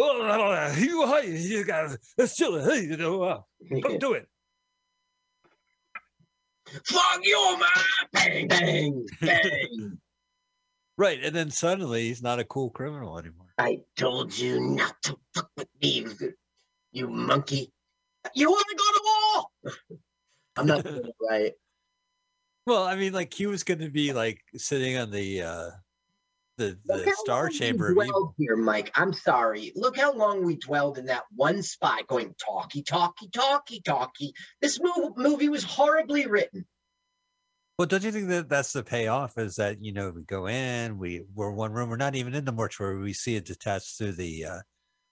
Oh, you, you got it's still, hey, you know, uh, don't do it. Fuck you, man! Bang, bang, bang. Right, and then suddenly he's not a cool criminal anymore. I told you not to fuck with me, you monkey. You want to go to war? I'm not right. Well, I mean, like he was going to be like sitting on the uh the the star we chamber of dwelled here, Mike. I'm sorry. Look how long we dwelled in that one spot, going talkie, talkie, talkie, talkie. This mov- movie was horribly written. Well, don't you think that that's the payoff? Is that you know we go in, we we're one room, we're not even in the mortuary. We see it detached through the. uh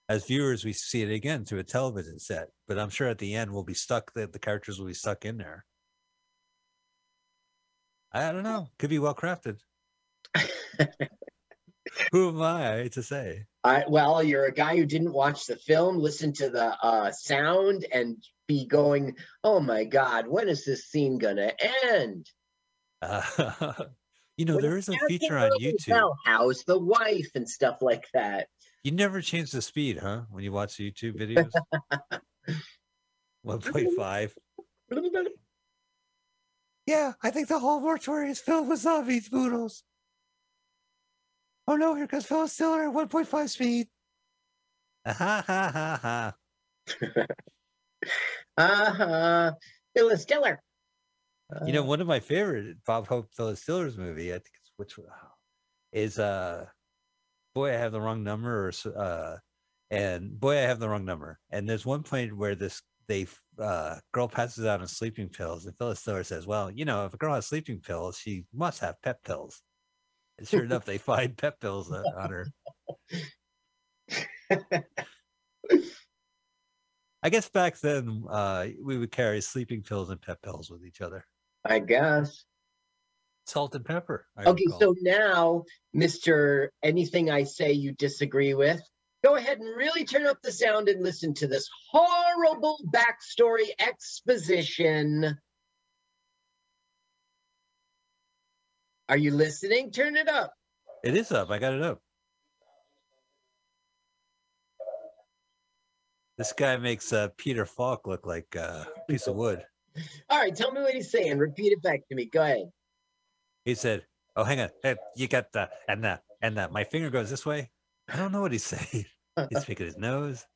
As viewers, we see it again through a television set. But I'm sure at the end we'll be stuck. The, the characters will be stuck in there. I don't know. Could be well crafted. Who am I to say? I, well, you're a guy who didn't watch the film, listen to the uh, sound, and be going, "Oh my God, when is this scene gonna end?" Uh, you know, When there is a feature on YouTube. well, How's the wife and stuff like that? You never change the speed, huh? When you watch YouTube videos? 1.5. Yeah, I think the whole mortuary is filled with zombies, Boodles. Oh no, here comes Phyllis Diller at 1.5 speed. Ha ha ha ha. Uh huh. Phyllis Diller. You know, one of my favorite Bob Hope Phyllis Diller's movie, I think it's which one, oh, is uh Boy, I have the wrong number or uh and boy, I have the wrong number. And there's one point where this they uh girl passes out on sleeping pills and Phyllis Diller says, Well, you know, if a girl has sleeping pills, she must have pep pills. And sure enough, they find pep pills uh, on her. I guess back then uh we would carry sleeping pills and pep pills with each other. I guess. Salt and pepper. I Okay, recall. so now, Mr. Anything I say you disagree with, go ahead and really turn up the sound and listen to this horrible backstory exposition. Are you listening? Turn it up. It is up. I got it up. This guy makes uh, Peter Falk look like uh, a piece of wood. All right, tell me what he's saying. Repeat it back to me. Go ahead. He said, "Oh, hang on. Hey, you got the and the and the. My finger goes this way. I don't know what he's saying. He's picking his nose.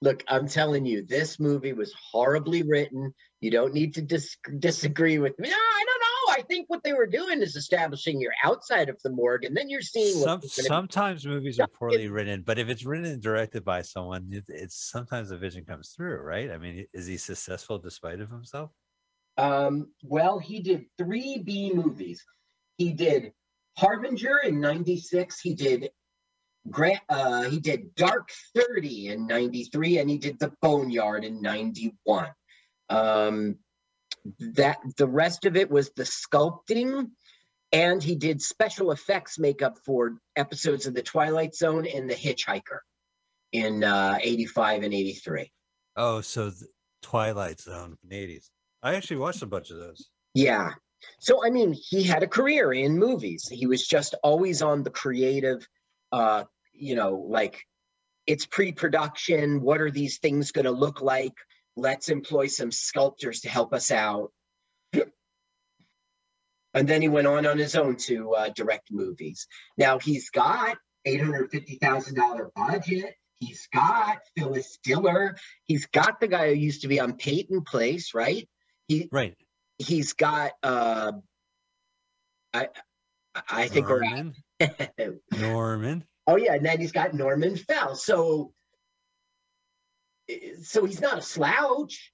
Look, I'm telling you, this movie was horribly written. You don't need to dis- disagree with me. No, I don't know. I think what they were doing is establishing you're outside of the morgue, and then you're seeing Some, gonna be sometimes movies are poorly written, but if it's written and directed by someone, it, it's sometimes the vision comes through, right? I mean, is he successful despite of himself? Um, well, he did three B movies. He did Harbinger in '96. He did Grant. Uh, he did Dark Thirty in '93, and he did The Boneyard in '91. Um, that the rest of it was the sculpting, and he did special effects makeup for episodes of The Twilight Zone and The Hitchhiker in uh, '85 and '83. Oh, so Twilight Zone from the eighties. I actually watched a bunch of those. Yeah. So I mean, he had a career in movies. He was just always on the creative uh, you know, like it's pre-production, what are these things going to look like? Let's employ some sculptors to help us out. And then he went on on his own to uh, direct movies. Now he's got $850,000 budget. He's got Phyllis Diller. He's got the guy who used to be on Peyton Place, right? He Right. he's got uh I I think we're Norman. Norman. oh yeah, and then he's got Norman Fell. So so he's not a slouch.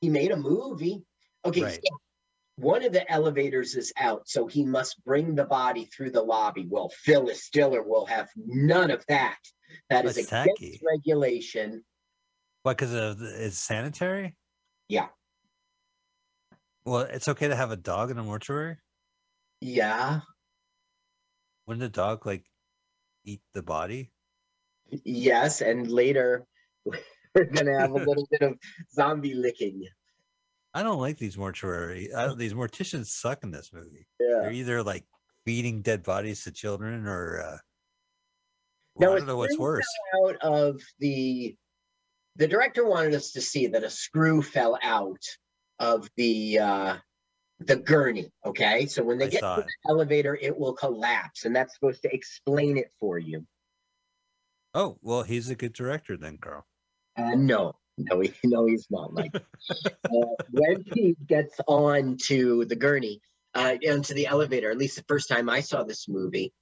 He made a movie. Okay, Right. so one of the elevators is out, so he must bring the body through the lobby. Well, Phyllis Diller will have none of that. That is That's against tacky. regulation. What? Because of the- it's sanitary. Yeah. Well, it's okay to have a dog in a mortuary. Yeah. Wouldn't the dog like eat the body? Yes, and later we're gonna have a little bit of zombie licking. I don't like these mortuary. I, these morticians suck in this movie. Yeah. They're either like feeding dead bodies to children or uh, Well, Now, I a don't know what's worse. Out of the, the director wanted us to see that a screw fell out of the uh, the gurney. Okay, so when they I get to it. the elevator, it will collapse, and that's supposed to explain it for you. Oh, well, he's a good director then, Carl. Uh, no, no, he, no, he's not. Like uh, when he gets on to the gurney, uh, onto the elevator. At least the first time I saw this movie,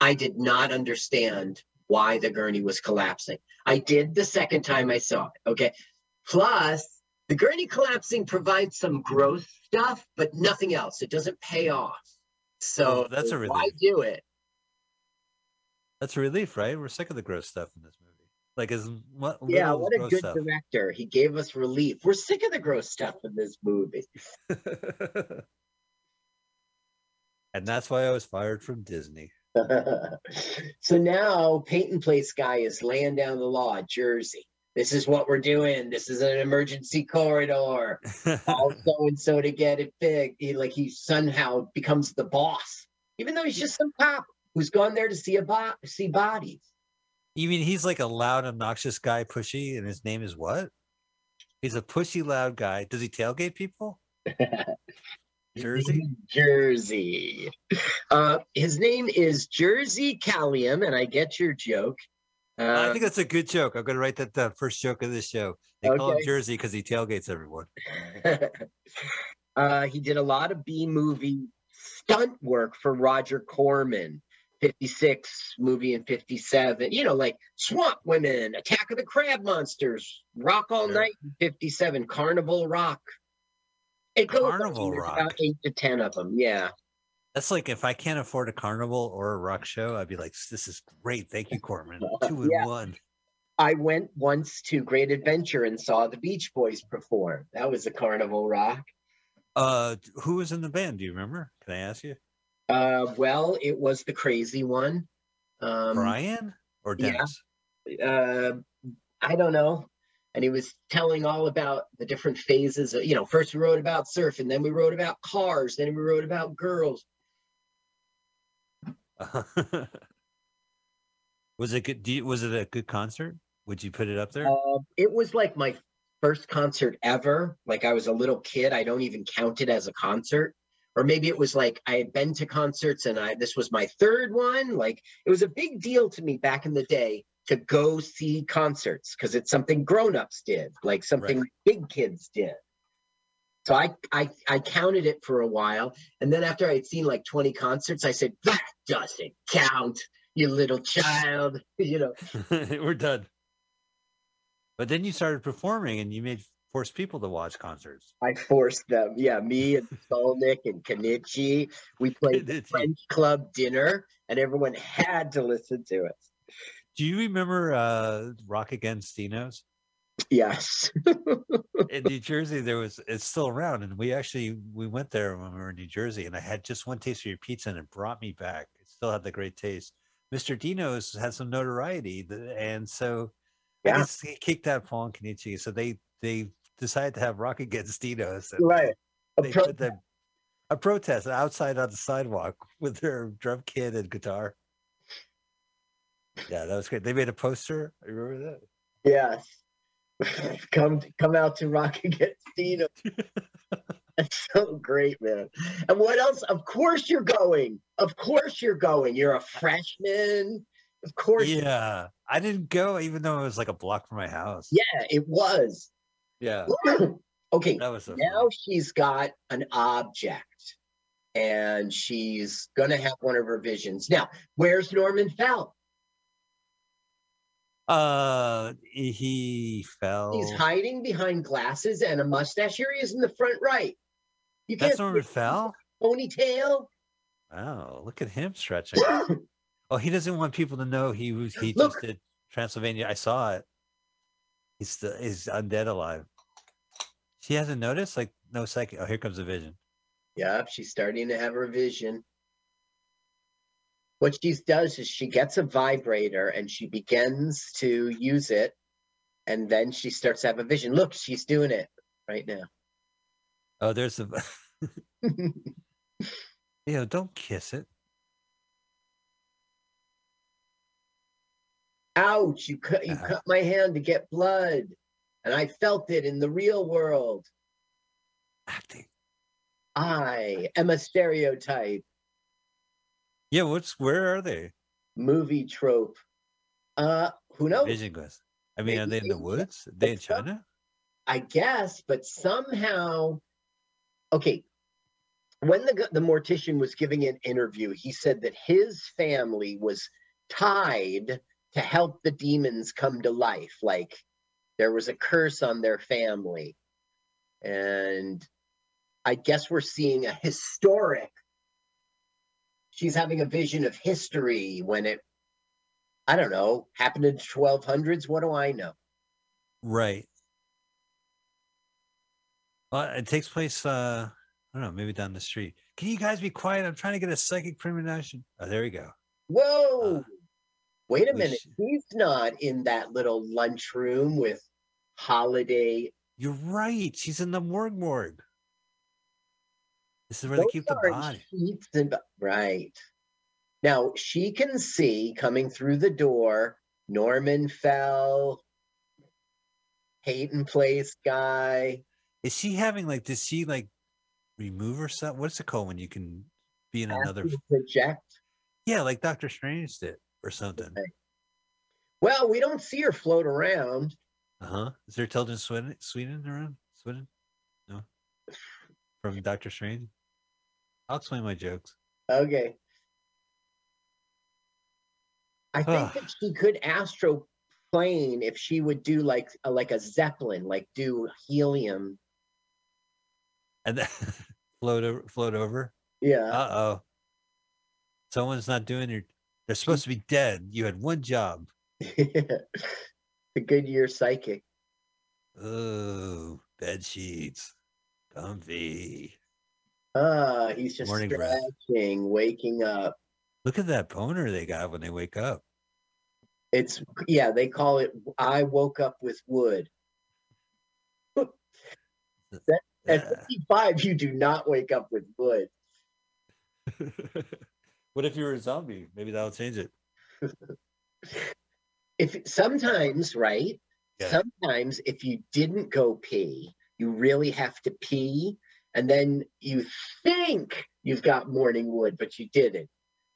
I did not understand why the gurney was collapsing. I did the second time I saw it. Okay, plus the gurney collapsing provides some gross stuff, but nothing else. It doesn't pay off. So Oh, that's a why relief. do it? That's a relief, right? We're sick of the gross stuff in this movie. Like, is what? Yeah, what a good stuff. director. He gave us relief. We're sick of the gross stuff in this movie. and that's why I was fired from Disney. so now Peyton Place guy is laying down the law, Jersey. This is what we're doing. This is an emergency corridor. All so and so to get it big. He like he somehow becomes the boss, even though he's just some cop who's gone there to see a bo- see bodies. you mean he's like a loud, obnoxious guy, pushy, and his name is what? He's a pushy, loud guy. Does he tailgate people? Jersey? Jersey. Uh, his name is Jersey Callium, and I get your joke. I Uh, think that's a good joke. I'm going to write that down. First joke of this show. They call him Jersey because he tailgates everyone. uh, he did a lot of B movie stunt work for Roger Corman. 56 movie in 57 you know like swamp women attack of the crab monsters rock all night 57 carnival rock it goes Carnival Rock. about eight to ten of them yeah That's like if I can't afford a carnival or a rock show, I'd be like, this is great. Thank you, Corman. Two in Yeah. one. I went once to Great Adventure and saw the Beach Boys perform. That was a carnival rock. Uh, who was in the band? Do you remember? Can I ask you? Uh, well, it was the crazy one. Um, Brian or yeah. Dennis? uh, I don't know. And he was telling all about the different phases. Of, you know, first we wrote about surfing, then we wrote about cars, then we wrote about girls. was it good? Do you, was it a good concert? Would you put it up there? Uh, it was like my first concert ever. Like I was a little kid. I don't even count it as a concert. Or maybe it was like I had been to concerts and I this was my third one. Like it was a big deal to me back in the day to go see concerts because it's something grown-ups did, like something big kids did. So I, I I counted it for a while. And then after I'd seen like 20 concerts, I said, that doesn't count, you little child. you know, We're done. But then you started performing and you made forced people to watch concerts. I forced them. Yeah, me and Solnick and Kenichi. We played the French club dinner, and everyone had to listen to it. Do you remember uh, Rock Against Dino's? Yes. in New Jersey, there was it's still around, and we actually we went there when we were in New Jersey, and I had just one taste of your pizza, and it brought me back. It still had the great taste. Mr. Dino's had some notoriety, and so Yeah. he kicked out Paul and Kenichi, so they they decided to have Rock Against Dino's. right. A They pro- put them a protest outside on the sidewalk with their drum kit and guitar. Yeah, that was great. They made a poster. I remember that. yes. come come out to Rock Against Dino. That's so great, man. And what else? Of course you're going. Of course you're going. You're a freshman. Of course. Yeah, I didn't go, even though it was like a block from my house. Yeah, it was. Yeah, okay. that was so now fun. she's got an object and she's going to have one of her visions. Now, where's Norman Fell? Uh, he- fell. He's hiding behind glasses and a mustache. Here he is in the front right. You can't That's see Norman his Fell. ponytail. Wow, look at him stretching. oh, he doesn't want people to know he was. He Look. just did Transylvania. I saw it. He's still he's undead alive. She hasn't noticed. Like no second. Oh, here comes a vision. Yep, she's starting to have her vision. What she does is she gets a vibrator and she begins to use it, and then she starts to have a vision. Look, she's doing it right now. Oh, there's a. know, don't kiss it. Ouch! You cut you Uh-huh. cut my hand to get blood, and I felt it in the real world. Acting. I am a stereotype. Yeah, what's where are they? Movie trope. Uh, who knows? I mean, are they in the woods? Are they in some- China? I guess, but somehow, okay. When the the mortician was giving an interview, he said that his family was tied to help the demons come to life. Like there was a curse on their family, and I guess we're seeing a historic. She's having a vision of history when it, I don't know, happened in the twelve hundreds. What do I know? Right. Well, it takes place. uh I don't know, maybe down the street. Can you guys be quiet? I'm trying to get a psychic premonition. Oh, there we go. Whoa! Uh, Wait a minute. sh- He's not in that little lunchroom with Holiday. You're right. She's in the morgue morgue. This is where they keep the body. sheets and right. Now she can see coming through the door Norman Fell, Peyton Place guy. Is she having like? Does she like remove herself? What's it called when you can be in another? project. Yeah, like Doctor Strange did or something. Right. Well, we don't see her float around. Uh huh. Is there Tilden Sweden Sweden around? Sweden? From Doctor Strange. I'll explain my jokes. Okay. I think that she could astro plane if she would do like a, like a zeppelin, like do helium. And then float over float over. Yeah. Uh oh. Someone's not doing your they're supposed to be dead. You had one job. the Goodyear psychic. Oh, bed sheets. Comfy. Ah, he's just Morning breath. stretching, waking up. Look at that boner they got when they wake up. It's yeah, they call it I woke up with wood. At 55, you do not wake up with wood. what if you were a zombie? Maybe that'll change it. If sometimes, right? Yeah. Sometimes if you didn't go pee, you really have to pee, and then you think you've got morning wood, but you didn't.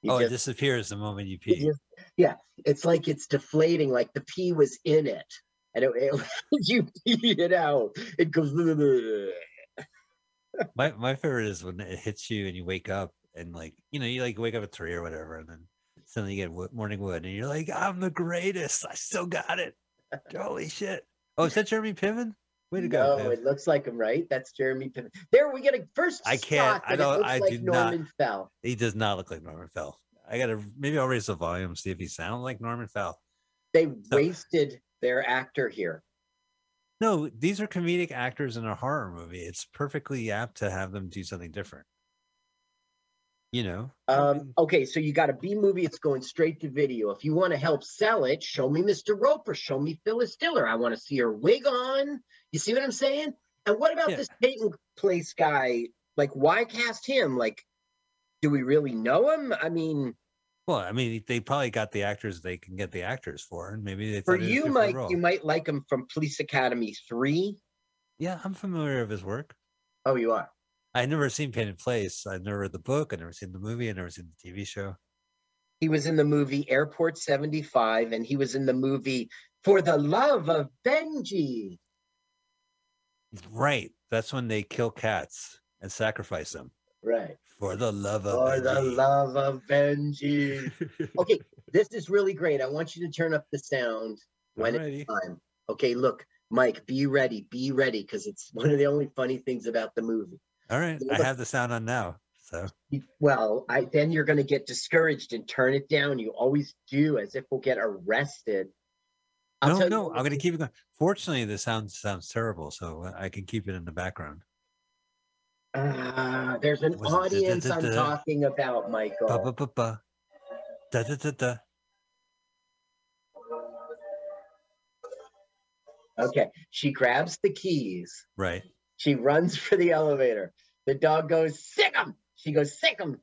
You oh, it disappears the moment you pee. just- yeah, it's like it's deflating, like the pee was in it, and it, it you pee it out. It goes. My my favorite is when it hits you and you wake up and like you know you like wake up at three or whatever and then suddenly you get morning wood and you're like I'm the greatest I still got it holy shit oh is that Jeremy Piven way to go No, it looks like him, right? That's Jeremy Piven. There, we get a first. I can't- I don't- I like do not- Norman Fell. he does not look like Norman Fell I gotta maybe I'll raise the volume see if he sounds like Norman Fell They wasted their actor here. no these are comedic actors in a horror movie it's perfectly apt to have them do something different you know Um, okay, so you got a B movie, it's going straight to video. If you want to help sell it, show me Mr. Roper, show me Phyllis Diller. I want to see her wig on. You see what I'm saying? And what about Yeah. this Peyton Place guy? Like, why cast him? Like, do we really know him? I mean, well I mean they probably got the actors they can get the actors for and maybe they for thought he was you, Mike, role. you might like him from Police Academy 3. Yeah, I'm familiar with his work. Oh, you are. I've never seen Peyton Place. I've never read the book. I've never seen the movie. I've never seen the TV show. He was in the movie Airport 75, and he was in the movie For the Love of Benji. Right. That's when they kill cats and sacrifice them Right. for the love of For the Benji. love of Benji. Okay, this is really great. I want you to turn up the sound when Alrighty. it's time. Okay, look, Mike, be ready, be ready, because it's one of the only funny things about the movie. All right. I have the sound on now. So Well, I then you're going to get discouraged and turn it down. You always do, as if we'll get arrested. I'll no, no, I'm going to keep it going. Fortunately, the sound sounds terrible, so I can keep it in the background. Ah, there's an Was it da- da- audience da- I'm talking about, Michael. Ba ba ba ba. Da da da da. Okay, she grabs the keys. Right. She runs for the elevator. The dog goes, sick 'em. She goes, sick 'em.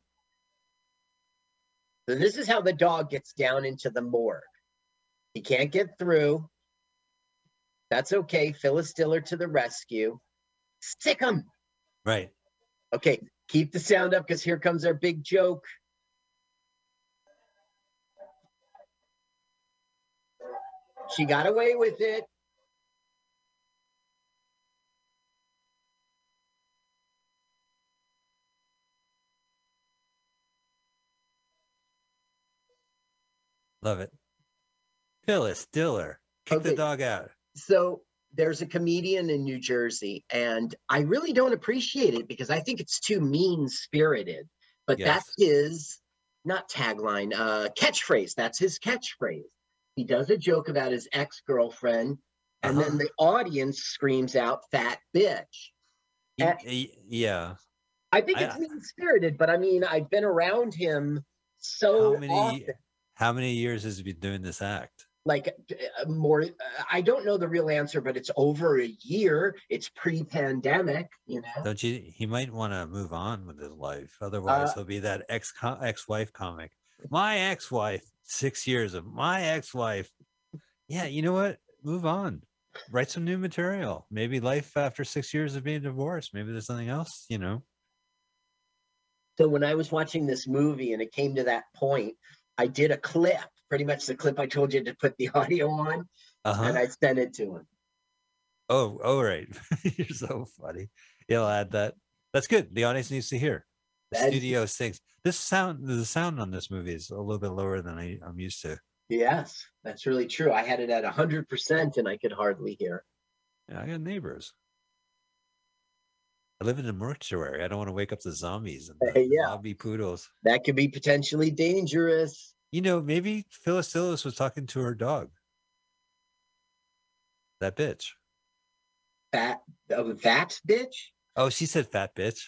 So this is how the dog gets down into the morgue. He can't get through. That's okay. Phyllis Diller to the rescue. Stick him. Right. Okay, keep the sound up because here comes our big joke. She got away with it. Love it. Phyllis Diller. Kick the dog out. So there's a comedian in New Jersey, and I really don't appreciate it because I think it's too mean spirited. But that's his not tagline, uh, catchphrase. That's his catchphrase. He does a joke about his ex girlfriend, and Uh-huh. then the audience screams out, fat bitch. Yeah. I think I- it's mean spirited, but I mean, I've been around him so many often. How many years has he been doing this act? Like uh, more, uh, I don't know the real answer, but it's over a year. It's pre-pandemic, you know. Don't you he might want to move on with his life. Otherwise Uh, he'll be that ex ex-wife comic. My ex-wife, six years of my ex-wife. Yeah, you know what? Move on. Write some new material. Maybe life after six years of being divorced. Maybe there's something else, you know. So when I was watching this movie and it came to that point, I did a clip, pretty much the clip I told you to put the audio on, Uh-huh. and I sent it to him. Oh, oh, right. You're so funny. Yeah, I'll add that. That's good. The audience needs to hear. The That's- studio stinks. This sound, the sound on this movie is a little bit lower than I, I'm used to. Yes, that's really true. I had it at 100% and I could hardly hear. Yeah, I got neighbors. I live in a mortuary. I don't want to wake up the zombies and the Hey, yeah. zombie poodles. That could be potentially dangerous. You know, maybe Phyllis was talking to her dog. That bitch. Fat, oh, that bitch? Oh, she said fat bitch.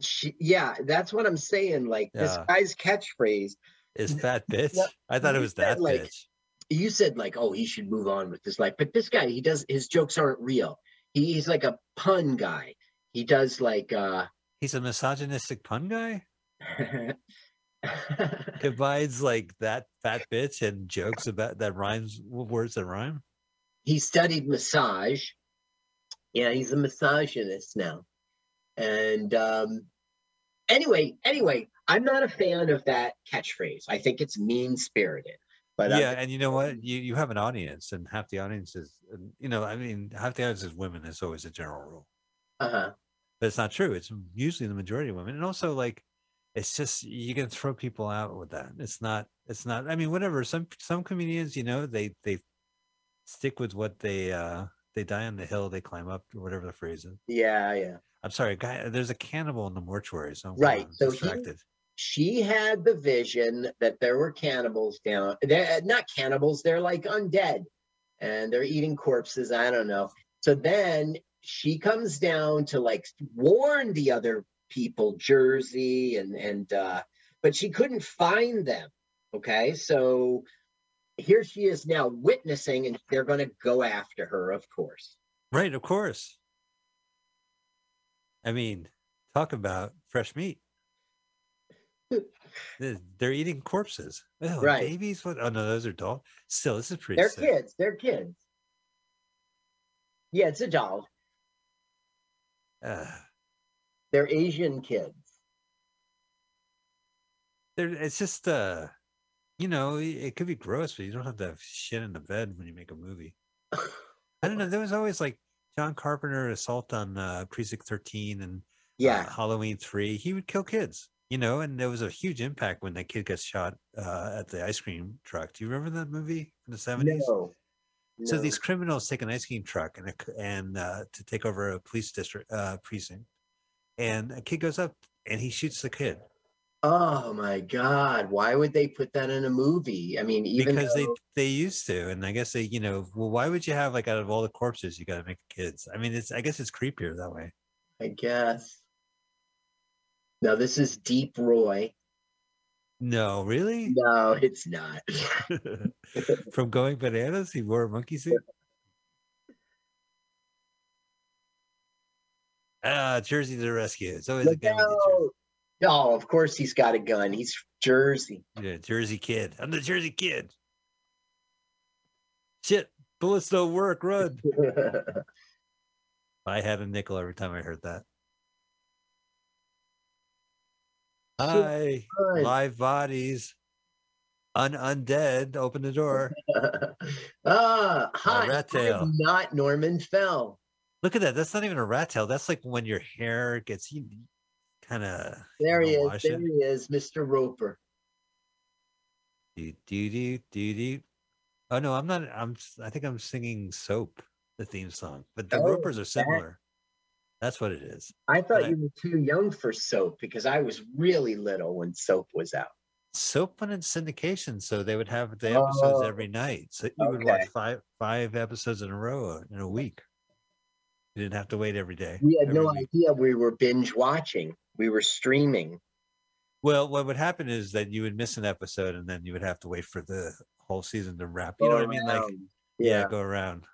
She, yeah, that's what I'm saying. Like this guy's catchphrase. Is fat bitch? I thought it was said, that like, bitch. You said like, oh, he should move on with his life, but this guy, he does his jokes aren't real. He, he's like a pun guy. He does like uh He's a misogynistic pun guy. Combines like that fat bitch and jokes about that rhymes words that rhyme. he studied massage. Yeah, he's a misogynist now. And um anyway, anyway, I'm not a fan of that catchphrase. I think it's mean spirited. But yeah, uh, and you know what? You you have an audience, and half the audience is, you know, I mean, half the audience is women. Is always a general rule, uh-huh. but it's not true. It's usually the majority of women, and also like, it's just you can throw people out with that. It's not. It's not. I mean, whatever. Some some comedians, you know, they they stick with what they uh they die on the hill they climb up, or whatever the phrase is. Yeah, yeah. I'm sorry, guy. There's a cannibal in the mortuary, so I'm Right, so he- She had the vision that there were cannibals down. They're not cannibals, they're like undead. And they're eating corpses. I don't know. So then she comes down to like warn the other people, Jersey and and uh, but she couldn't find them. Okay, so here she is now witnessing, and they're going to go after her, of course. Right, of course. I mean, talk about fresh meat. They're eating corpses. Oh, Right. Babies? What? Oh no, those are dolls. Still, this is pretty. They're sick. kids. They're kids. Yeah, it's a doll. Uh, They're Asian kids. they're, it's just, uh, you know, it could be gross, but you don't have to have shit in the bed when you make a movie. I don't know. There was always like John Carpenter assault on uh, Precinct 13 and Yeah. uh, Halloween 3. He would kill kids, you know, and there was a huge impact when that kid gets shot uh, at the ice cream truck. Do you remember that movie from the 70s? No. So these criminals take an ice cream truck and a and uh, to take over a police district uh, precinct, and a kid goes up and he shoots the kid Oh my God! Why would they put that in a movie? I mean, even because they though- they used to, and I guess they you know well why would you have like out of all the corpses you got to make kids? I mean it's I guess it's creepier that way. I guess. Now this is Deep Roy. No, really? No, it's not. From going bananas, he wore a monkey suit. Ah, Jersey to the rescue! It's always a gun the. Oh, of course he's got a gun. He's Jersey. Yeah, Jersey kid. I'm the Jersey kid. Shit, bullets don't work. Run. I had a nickel every time I heard that. Hi, Hi. live bodies. Un undead. Open the door. ah, hi. rat tail. I'm not Norman Fell. Look at that. That's not even a rat tail. That's like when your hair gets kind of. There he is. There it. he is, Mr. Roper. Do do do do do. Oh no, I'm not. I'm. I think I'm singing "Soap," the theme song. But the Oh, Ropers are similar. That's what it is. I thought Right. you were too young for soap because I was really little when soap was out. Soap went in syndication, so they would have the episodes Oh, every night. So you would watch five five episodes in a row uh, in a week. You didn't have to wait every day. We had no week. idea we were binge watching. We were streaming. Well, what would happen is that you would miss an episode, and then you would have to wait for the whole season to wrap. You know what I mean? Like, around. yeah, go around.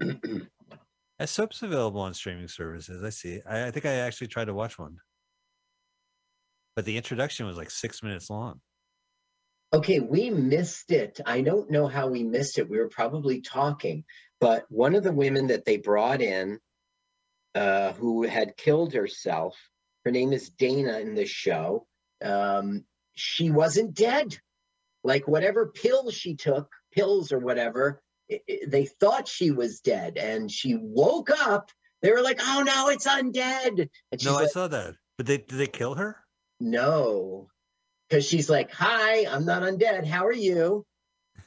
As soap's available on streaming services, I see. I, I think I actually tried to watch one, but the introduction was like six minutes long. Okay, we missed it. I don't know how we missed it. We were probably talking, but one of the women that they brought in, uh, who had killed herself, her name is Dana in the show. Um, she wasn't dead. Like whatever pills she took, pills or whatever, i- i- they thought she was dead, and she woke up. They were like, "Oh no, it's undead!" No, I saw that. But they did they kill her? "No," because she's like, "Hi, I'm not undead. How are you?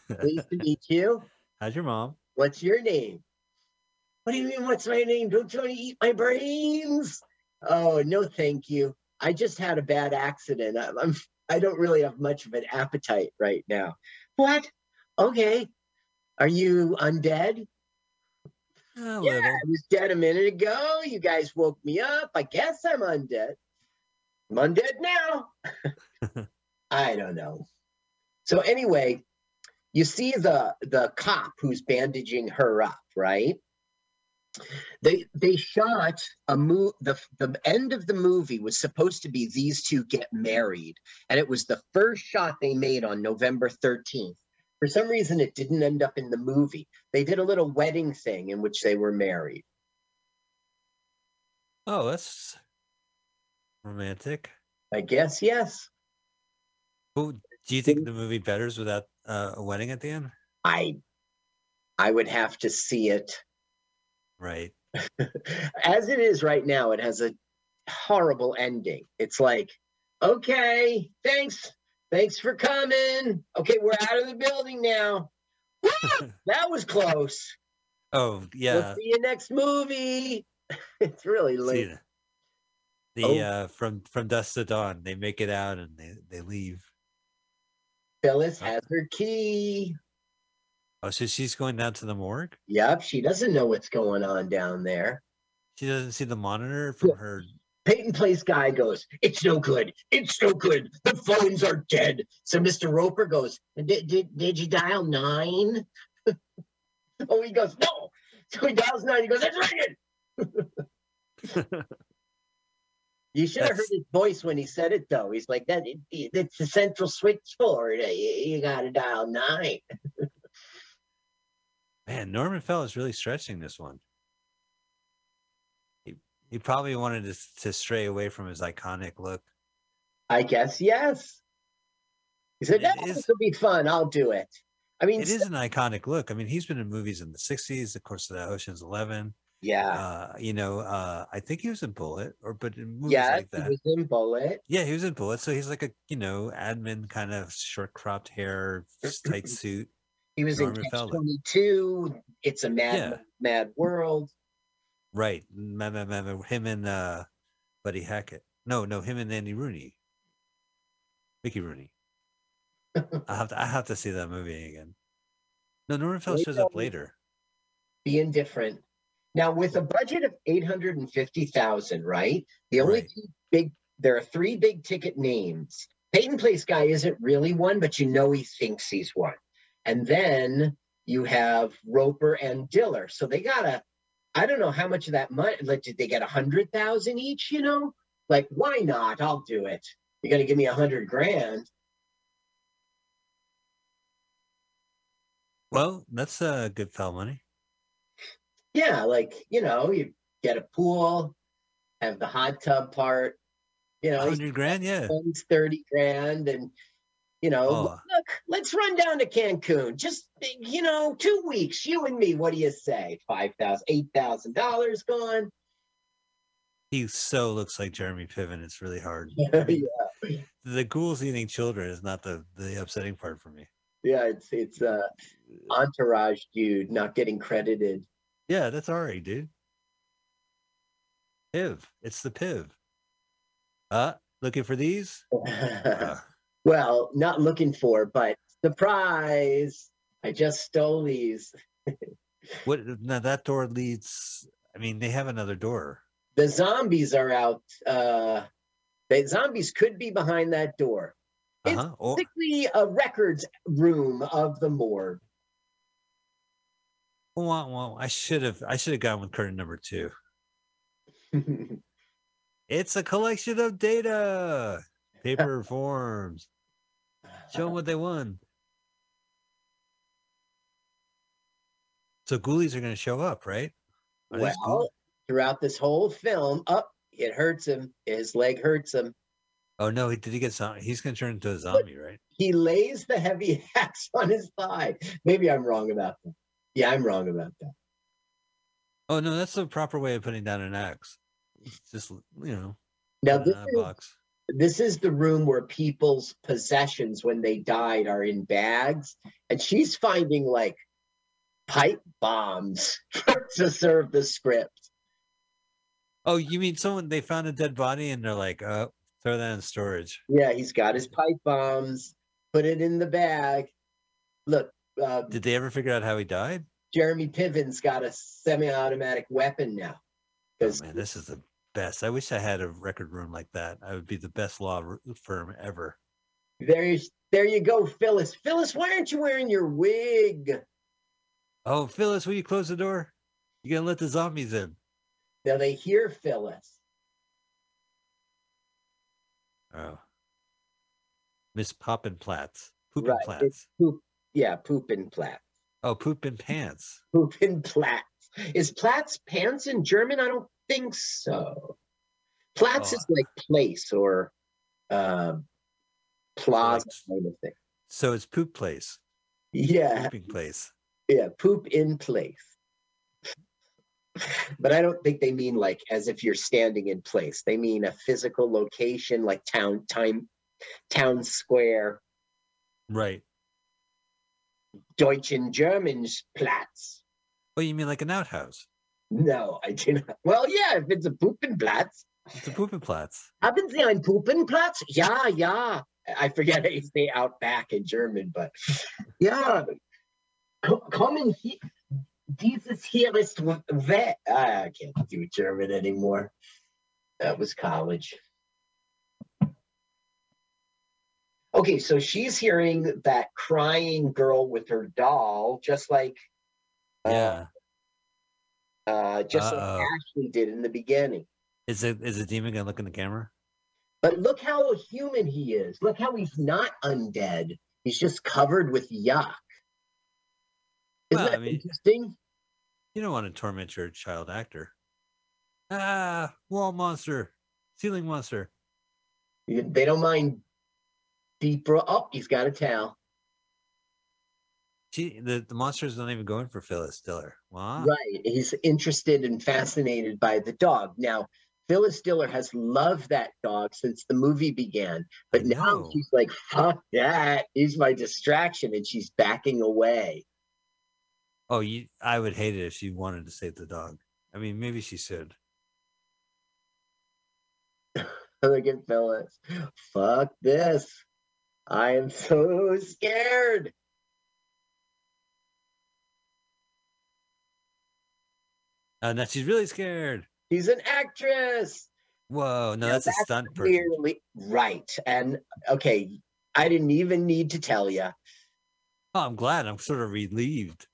Pleased to meet you." How's your mom? What's your name? What do you mean, what's my name? Don't you want to eat my brains? Oh, no, thank you. I just had a bad accident. I'm, I'm I don't really have much of an appetite right now. What? Okay. Are you undead? A Yeah. I was dead a minute ago. You guys woke me up. I guess I'm undead. I'm undead now. I don't know. So anyway, you see the the cop who's bandaging her up, right? They they shot a move. the the end of the movie was supposed to be these two get married, and it was the first shot they made on November 13th. For some reason, it didn't end up in the movie. They did a little wedding thing in which they were married. Oh, that's romantic. I guess yes. Well, do you think the movie betters without uh, a wedding at the end? I I would have to see it. Right. As it is right now, it has a horrible ending. It's like, okay, thanks. Thanks for coming. Okay, we're out of the building now. That was close. Oh, We'll yeah. see you next movie. it's really See late. the, Oh. the uh, from from dusk to dawn, they make it out and they they leave. Phyllis Oh. has her key. Oh, so she's going down to the morgue. Yep, she doesn't know what's going on down there. She doesn't see the monitor from Yeah. her. Peyton Place guy goes, It's no good. It's no good. The phones are dead. So Mr. Roper goes, Did, did, did you dial nine? oh, he goes, No. So he dials nine. He goes, That's ringing. You should have heard his voice when he said it, though. He's like, that. it- It's the central switchboard. You, you got to dial nine. Man, Norman Fell is really stretching this one. He probably wanted to to stray away from his iconic look. I guess, yes. He said, "Yeah, is- This will be fun. I'll do it. I mean, It is an iconic look. I mean, he's been in movies in the '60s, of course, the Ocean's Eleven. yeah. Uh, you know, uh, I think he was in Bullitt, or but in movies Yeah, like he was in Bullitt. Yeah, he was in Bullitt, so he's like a you know admin kind of short cropped hair, tight suit. He was Norman in Catch 22. It's a mad, Yeah. mad world. Right, him and uh, Buddy Hackett. No, no, him and Andy Rooney, Mickey Rooney. I have to, I have to see that movie again. No, Wait shows up later. Being different. Now, with a budget of 850,000, right? The only Right. big, there are three big ticket names. Peyton Place guy isn't really one, but you know he thinks he's one. And then you have Roper and Diller. So they got to, I don't know how much of that money, like, did they get a hundred thousand each, you know? Like, why not? I'll do it. You're going to give me a hundred grand. Well, that's uh, good foul money. Yeah, like you know, you get a pool, have the hot tub part. You know, hundred grand, yeah. thirty grand, and you know, Oh. look, let's run down to Cancun. Just you know, two weeks, you and me. What do you say? Five thousand, eight thousand dollars gone. He so looks like Jeremy Piven. It's really hard. yeah, The ghouls eating children is not the the upsetting part for me. yeah, it's it's uh entourage dude not getting credited. Yeah, that's all right, dude. Piv. It's the Piv. Uh, looking for these? Uh, well, not looking for, but surprise! I just stole these. what now that door leads I mean, they have another door. The zombies are out. Uh, the zombies could be behind that door. It's Uh-huh. Or basically a records room of the morgue. wah, wah, I should have I should have gone with curtain number two. It's a collection of data, paper forms. Show them what they won. So ghoulies are going to show up, right? Are well, throughout this whole film, up it hurts him. His leg hurts him. oh no, he did he get zombie? He's going to turn into a zombie, right? He lays the heavy axe on his thigh. Maybe I'm wrong about that. Yeah, I'm wrong about that. Oh no, that's the proper way of putting down an axe. It's just you know, Now this is, box. This is the room where people's possessions when they died are in bags, and she's finding like pipe bombs to serve the script. Oh, you mean someone they found a dead body and they're like, oh, throw that in storage. Yeah, he's got his pipe bombs. Put it in the bag. Look, uh, Did they ever figure out how he died? Jeremy Piven's got a semi-automatic weapon now. Oh, Because man, this is the best. I wish I had a record room like that. I would be the best law uh, firm ever. there's there you go, Phyllis. Phyllis, why aren't you wearing your wig? Oh, Phyllis, will you close the door? You gonna let the zombies in? Now they hear Phyllis. Oh, Miss Poppin Platts, Poopin Right, Platts. it's poop. Yeah, poopin' Platt. Oh, Poopin Pants. Poopin' Platt. Is Platts pants in German? I don't think so. Platz Oh. is like place or um plaza kind of thing. So it's Poop Place, Yeah, Pooping Place. yeah, poop in place. But I don't think they mean like as if you're standing in place. They mean a physical location like town time town square. Right. Deutschen Germans Platz. Oh, you mean like an outhouse? No, I do not. Well, yeah, if it's a Puppenplatz. It's a Poopin Platts. Haben Sie einen Puppenplatz? Yeah, yeah. I forget how you say out back in German, but yeah. Kommen hier. Dieses hier ist we- Ah, I can't do German anymore. That was college. Okay, so she's hearing that crying girl with her doll, just like uh, Yeah. Uh, just Uh-oh. like Ashley did in the beginning. Is it is a demon gonna look in the camera? But look how human he is. Look how he's not undead. He's just covered with yuck. Isn't Well, that I mean- interesting? You don't want to torment your child actor. Ah, wall monster, ceiling monster. They don't mind deep. Oh, he's got a towel. She, the, the monsters don't even go in for Phyllis Diller. What? Right. He's interested and fascinated by the dog. Now, Phyllis Diller has loved that dog since the movie began. But now she's like, fuck that. He's my distraction. And she's backing away. Oh, you, I would hate it if she wanted to save the dog. I mean, maybe she should. Look at Phyllis. Fuck this. I am so scared. Uh, now she's really scared. She's an actress. Whoa, no, Now that's a stunt person. Clearly, right. And okay, I didn't even need to tell you. Oh, I'm glad. I'm sort of relieved.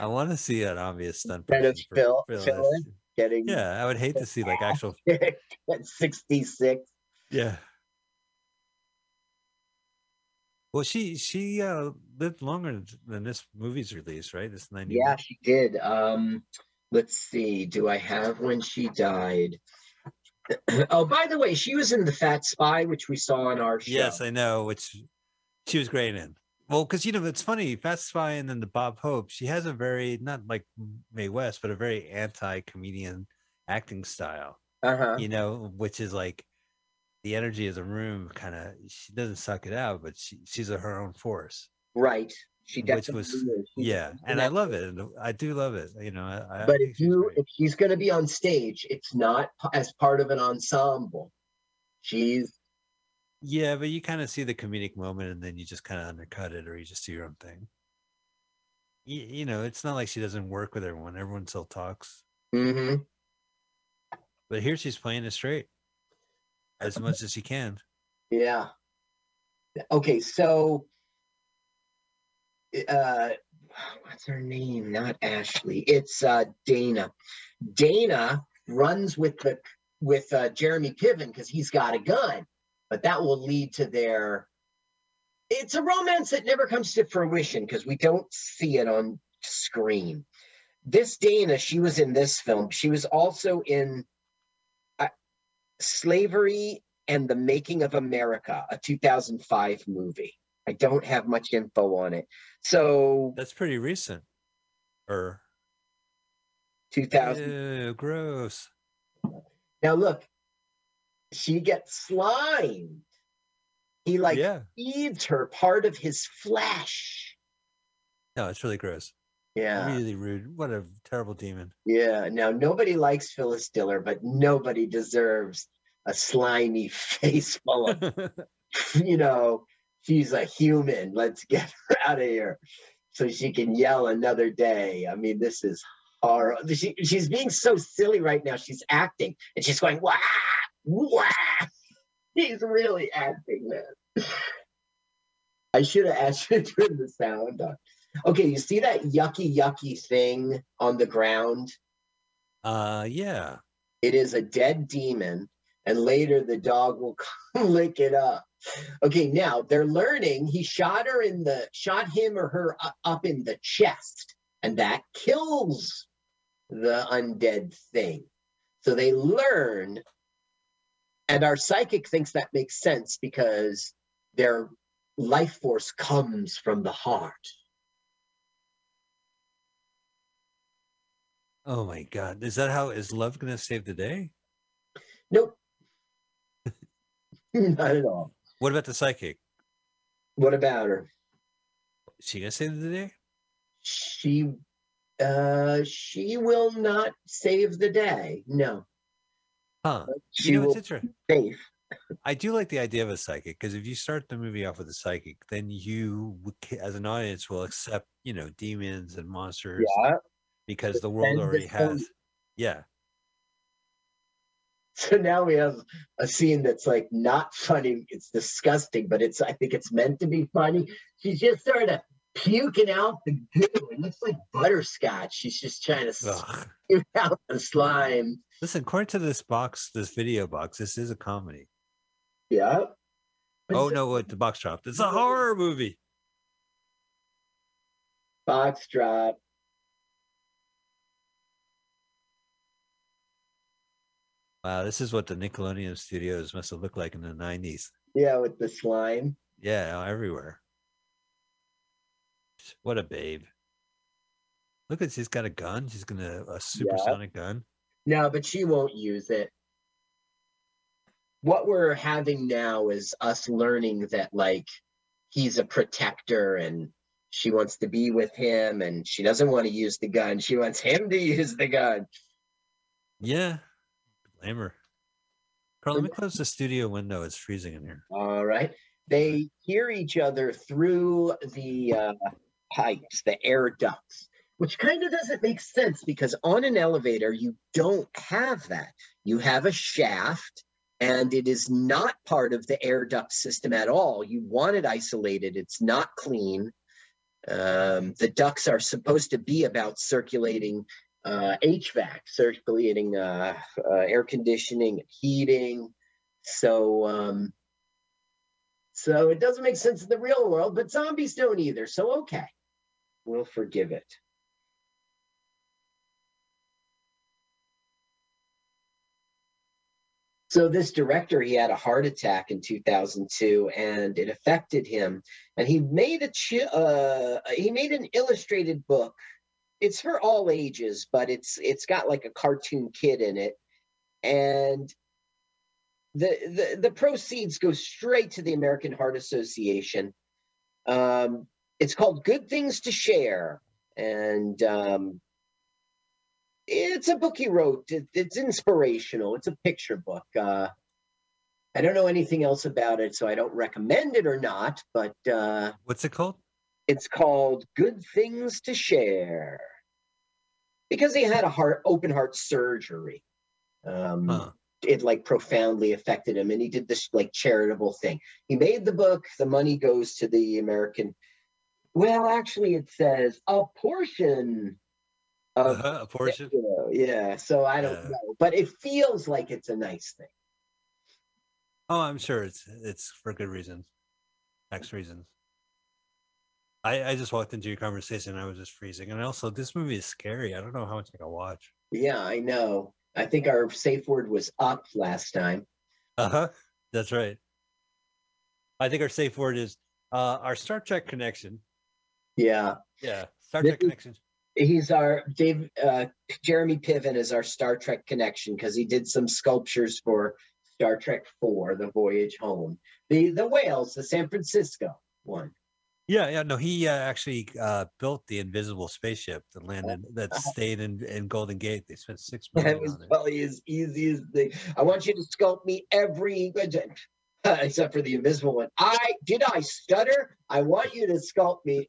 I want to see an obvious stunt person. for Phil- Phyllis. Phyllis. Getting Yeah, I would hate to see like actual. at 66. Yeah. Well, she she uh, lived longer than this movie's release, right? This ninety. Yeah, she did. Um, let's see. Do I have when she died? oh, by the way, she was in the Fat Spy, which we saw on our show. Yes, I know. Which she was great in. Well, because you know it's funny, Fat Spy and then the Bob Hope. She has a very not like Mae West, but a very anti-comedian acting style. uh-huh. You know, which is like the energy of the room. Kind of, she doesn't suck it out, but she she's a, her own force. Right. She Which definitely was- is. Yeah, and I love it. I do love it. You know, I, I But think if you great. if she's going to be on stage, it's not as part of an ensemble. She's Yeah, but you kind of see the comedic moment and then you just kind of undercut it or you just do your own thing. You, you know, it's not like she doesn't work with everyone. Everyone still talks. hmm But here she's playing it straight as much as she can. yeah. Okay, so uh what's her name? Not Ashley. It's uh Dana. Dana runs with the with uh Jeremy Piven because he's got a gun, but that will lead to their it's a romance that never comes to fruition because we don't see it on screen. This Dana, she was in this film. She was also in Slavery and the Making of America, a 2005 movie. I don't have much info on it. So That's pretty recent. Er. Or 2000. ew, gross. Now look, she gets slimed. He like yeah. feeds her part of his flesh. No, it's really gross. Yeah. Really rude. What a terrible demon. Yeah. Now nobody likes Phyllis Diller, but nobody deserves a slimy face full of, you know, she's a human. Let's get her out of here so she can yell another day. I mean, this is horrible. She, she's being so silly right now. She's acting and she's going, wah, wah. He's really acting, man. I should have asked you to turn the sound on. Okay, you see that yucky, yucky thing on the ground? uh yeah. It is a dead demon, and later the dog will come lick it up. Okay, now they're learning he shot her in the shot him or her up in the chest, and that kills the undead thing. So they learn, and our psychic thinks that makes sense because their life force comes from the heart. Oh my god. Is that how is love gonna save the day? Nope. Not at all. What about the psychic? What about her? Is she gonna save the day? She uh she will not save the day. No. Huh. She you know, it's interesting. safe. I do like the idea of a psychic because if you start the movie off with a psychic, then you, as an audience, will accept, you know, demons and monsters Yeah. Because the world already has. Yeah. So now we have a scene that's like not funny. It's disgusting, but it's I think it's meant to be funny. She's just sort of puking out the goo. It looks like butterscotch. She's just trying to Ugh. spew out the slime. Listen, according to this box, this video box, this is a comedy. Yeah. Oh no, what the box dropped. It's a horror movie. Box drop. Wow, this is what the Nickelodeon studios must have looked like in the nineties. Yeah, with the slime. Yeah, everywhere. What a babe. Look at she's got a gun. She's gonna a supersonic gun. No, but she won't use it. What we're having now is us learning that like he's a protector and she wants to be with him and she doesn't want to use the gun. She wants him to use the gun. Yeah. Blame her. Carl, let me close the studio window. It's freezing in here. All right. They hear each other through the uh, pipes, the air ducts, which kind of doesn't make sense because on an elevator, you don't have that. You have a shaft and it is not part of the air duct system at all. You want it isolated, it's not clean. Um, the ducts are supposed to be about circulating uh, HVAC, circulating uh, uh, air conditioning, heating. So, um, So it doesn't make sense in the real world, but zombies don't either. So okay, we'll forgive it. So this director, he had a heart attack in 2002, and it affected him. And he made a uh, he made an illustrated book. It's for all ages, but it's it's got like a cartoon kid in it, and the the, the proceeds go straight to the American Heart Association. Um, it's called Good Things to Share, and um, it's a book he wrote. It- it's inspirational. It's a picture book. Uh, I don't know anything else about it, so I don't recommend it or not. But uh, What's it called? It's called Good Things to Share because he had a heart open heart surgery. Um, Huh. It like profoundly affected him, and he did this like charitable thing. He made the book. The money goes to the American. Well, actually, it says a portion of Uh-huh, a portion. you know, yeah, so I don't know, but it feels like it's a nice thing. Oh, I'm sure it's it's for good reasons, tax reasons. I I just walked into your conversation. and I was just freezing, and also this movie is scary. I don't know how much I can watch. Yeah, I know. I think our safe word was up last time. Uh huh. That's right. I think our safe word is uh our Star Trek connection. Yeah, Yeah, Star Trek connection. he's our Dave. Uh, Jeremy Piven is our Star Trek connection because he did some sculptures for Star Trek Four: The Voyage Home. The the whales, the San Francisco one. Yeah, yeah. No, he uh, actually uh built the invisible spaceship that landed that stayed in in Golden Gate. They spent six That was on it. probably as easy as the. I want you to sculpt me every, except for the invisible one. I did I stutter? I want you to sculpt me.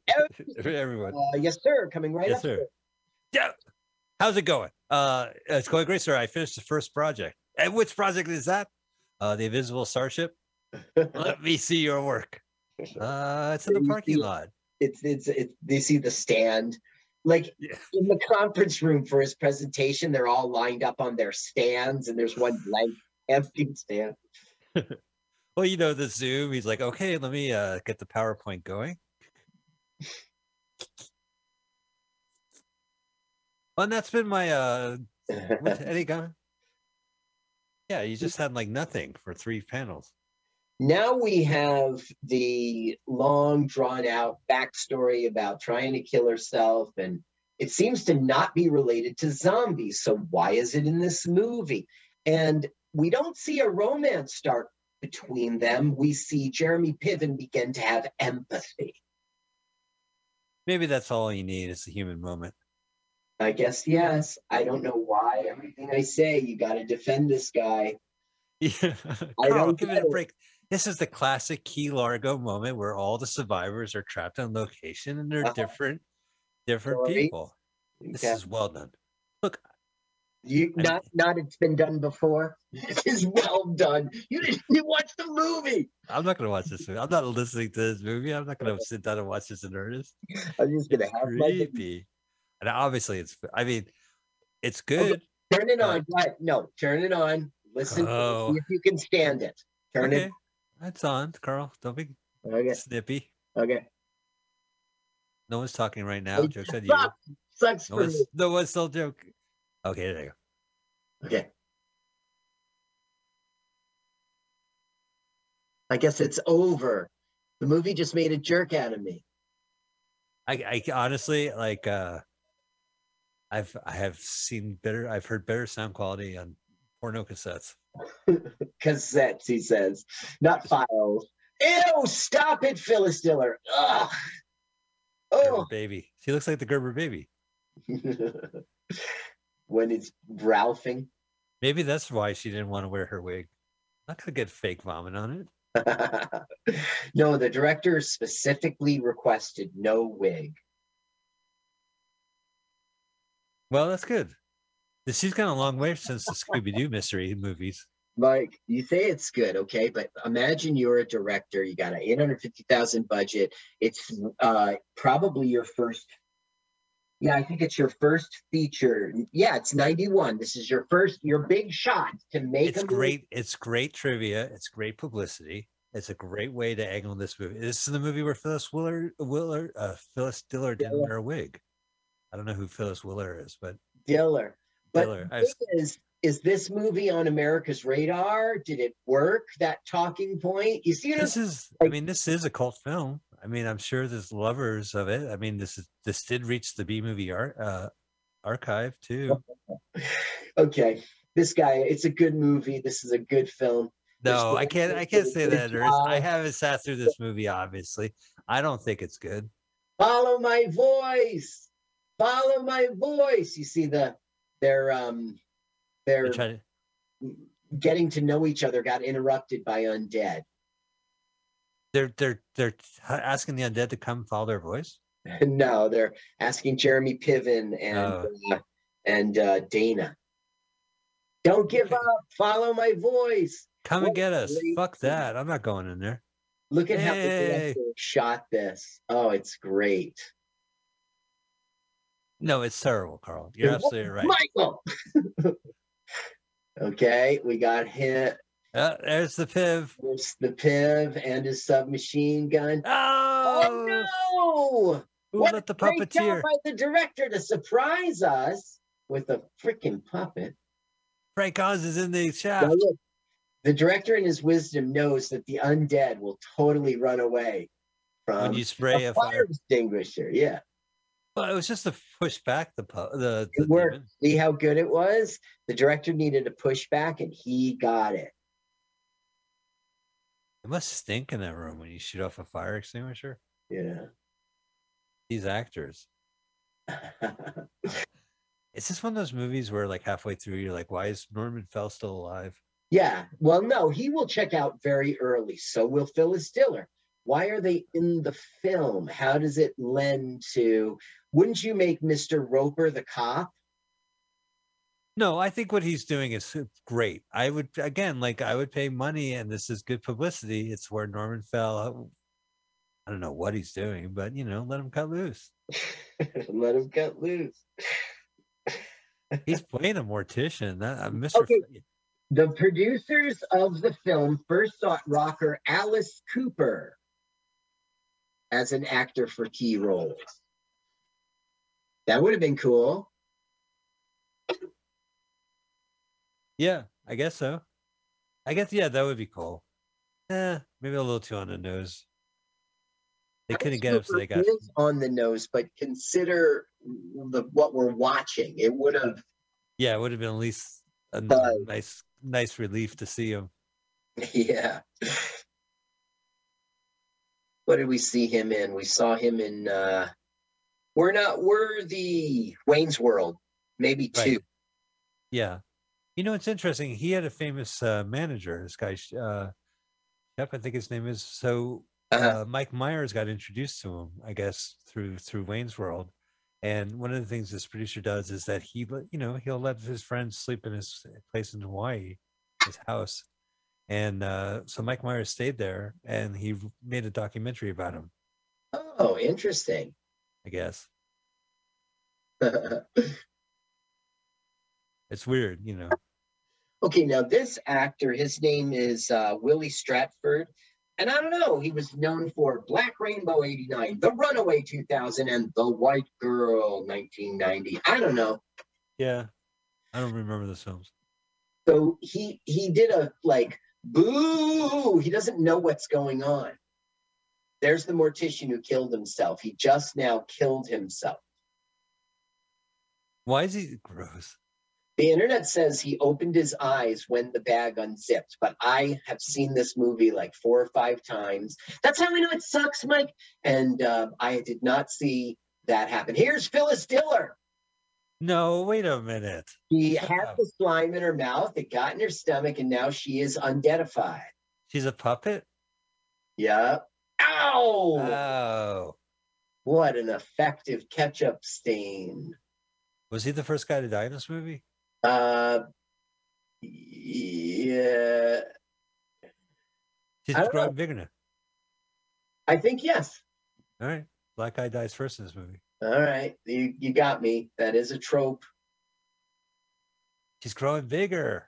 Every, Everyone. uh, yes, sir. Coming right Yes, up. sir. Yeah. How's it going? Uh, it's going great, sir. I finished the first project. And which project is that? Uh, the Invisible Starship. Let me see your work. Uh, it's in the parking see- lot. It's it's it's. They see the stand. Like Yeah. in the conference room for his presentation, they're all lined up on their stands, and there's one blank, empty stand. Well, you know the Zoom. He's like, okay, let me uh get the PowerPoint going. Well, and that's been my uh. What, any comment? Yeah, you just had like nothing for three panels. Now we have the long drawn out backstory about trying to kill herself and it seems to not be related to zombies so why is it in this movie and we don't see a romance start between them we see jeremy piven begin to have empathy Maybe that's all you need. It's a human moment. i guess yes i don't know why everything i say you got to defend this guy Yeah, I don't give it a it. This is the classic Key Largo moment where all the survivors are trapped on location and they're Uh-huh. different, different people. This Okay. is well done. Look, You I- not not it's been done before. This is well done. You didn't you watch the movie. I'm not gonna watch this movie. I'm not listening to this movie. I'm not gonna sit down and watch this in earnest. I'm just gonna have my Creepy. And obviously, it's. I mean, it's good. turn it on. No, turn it on. Listen Oh. see if you can stand it. Turn Okay, it's on, Carl. Don't be. Okay. snippy. Okay. No one's talking right now. It said you. sucks. No for one's, me. no one's still joking. Okay, there you go. Okay. I guess it's over. The movie just made a jerk out of me. I, I honestly like uh I've I have seen better I've heard better sound quality on porno cassettes. Cassettes, he says, not files. Ew, stop it, Phyllis Diller. Ugh. Oh. baby. She looks like the Gerber baby. when it's Ralphing. Maybe that's why she didn't want to wear her wig. Not gonna get fake vomit on it. no, the director specifically requested no wig. Well, that's good. She's gone a long way since the Scooby Doo mystery movies. Mike, you say it's good, okay, but imagine you're a director. You got an eight hundred fifty thousand budget. It's uh, probably your first. Yeah, I think it's your first feature. Yeah, it's ninety one. This is your first, your big shot to make It's a movie. It's great. It's great trivia. It's great publicity. It's a great way to angle this movie. This is the movie where Phyllis Willer, Willer, uh, Phyllis Diller didn't wear a wig. I don't know who Phyllis Willer is, but Diller. But Diller. the I've- thing is, is this movie on America's radar? Did it work? That talking point? You see this is. I mean, this is a cult film. I mean, I'm sure there's lovers of it. I mean, this is this did reach the B movie art uh, archive too. okay? This guy, it's a good movie. This is a good film. No, I can't. I can't say that. I haven't sat through this movie. Obviously, I don't think it's good. Follow my voice. Follow my voice. You see the they're um they're They're to- getting to know each other got interrupted by undead. They're they're they're asking the undead to come follow their voice. no, they're asking Jeremy Piven and Oh. uh, and uh, Dana. Don't give up. Follow my voice. Come What and get us. great Fuck that. I'm not going in there. Look at how the director shot this. Oh, it's great. No, it's terrible, Carl. You're absolutely right. Michael. okay, we got hit. Uh, there's the piv. There's the Piv and his submachine gun. Oh, Oh, no! who What let the a great job puppeteer? by the director to surprise us with a freaking puppet. Frank Oz is in the Now look, the director in his wisdom knows that the undead will totally run away from When you spray a a fire fire, extinguisher. Yeah. Well, it was just to push back the the, the It worked. demon. See how good it was? The director needed a pushback and he got it. It must stink in that room when you shoot off a fire extinguisher. Yeah. These actors. It's just one of those movies where, like, halfway through, you're like, "Why is Norman Fell still alive?" yeah. Well, no, he will check out very early. So will Phyllis Diller. Why are they in the film? How does it lend to? Wouldn't you make Mr. Roper the cop? No, I think what he's doing is uh, great. I would again, like, I would pay money, and this is good publicity. It's where Norman Fell. I don't know what he's doing, but you know, let him cut loose. Let him cut loose. He's playing a mortician. That uh, Mr. Okay. F- The producers of the film first sought rocker Alice Cooper as an actor for key roles. That would have been cool. Yeah, I guess so. I guess yeah, that would be cool. Eh, maybe a little too on the nose. They couldn't get him, so they got. is on the nose, but consider the what we're watching. It would have, Yeah, it would have been at least a But- nice, nice relief to see him. yeah. What did we see him in? We saw him in uh We're Not Worthy, Wayne's World, maybe two. Right. Yeah, you know it's interesting. He had a famous uh, manager. This guy, uh, Shep, I think his name is. So Uh-huh. uh, Mike Myers got introduced to him, I guess, through through Wayne's World. And one of the things this producer does is that he, you know, he'll let his friends sleep in his place in Hawaii, his house. And uh, so Mike Myers stayed there, and he made a documentary about him. Oh, interesting. I guess it's weird, you know. okay, now this actor, his name is uh, Willie Stratford. And I don't know, he was known for Black Rainbow 89, The Runaway 2000, and The White Girl 1990. I don't know. Yeah, I don't remember the films. So he he did a like boo. He doesn't know what's going on. There's the mortician who killed himself. He just now killed himself. Why is he gross? The internet says he opened his eyes when the bag unzipped, but I have seen this movie like four or five times. That's how we know it sucks, Mike. And um, I did not see that happen. Here's Phyllis Diller. No, wait a minute. She Shut had up. the slime in her mouth, it got in her stomach, and now she is undeadified. She's a puppet. Yep. Ow! Oh, What an effective ketchup stain. was he the first guy to die in this movie? Uh, yeah, She's I don't growing know. bigger now. I think yes. All right, black guy dies first in this movie. All right, you you got me. That is a trope. She's growing bigger.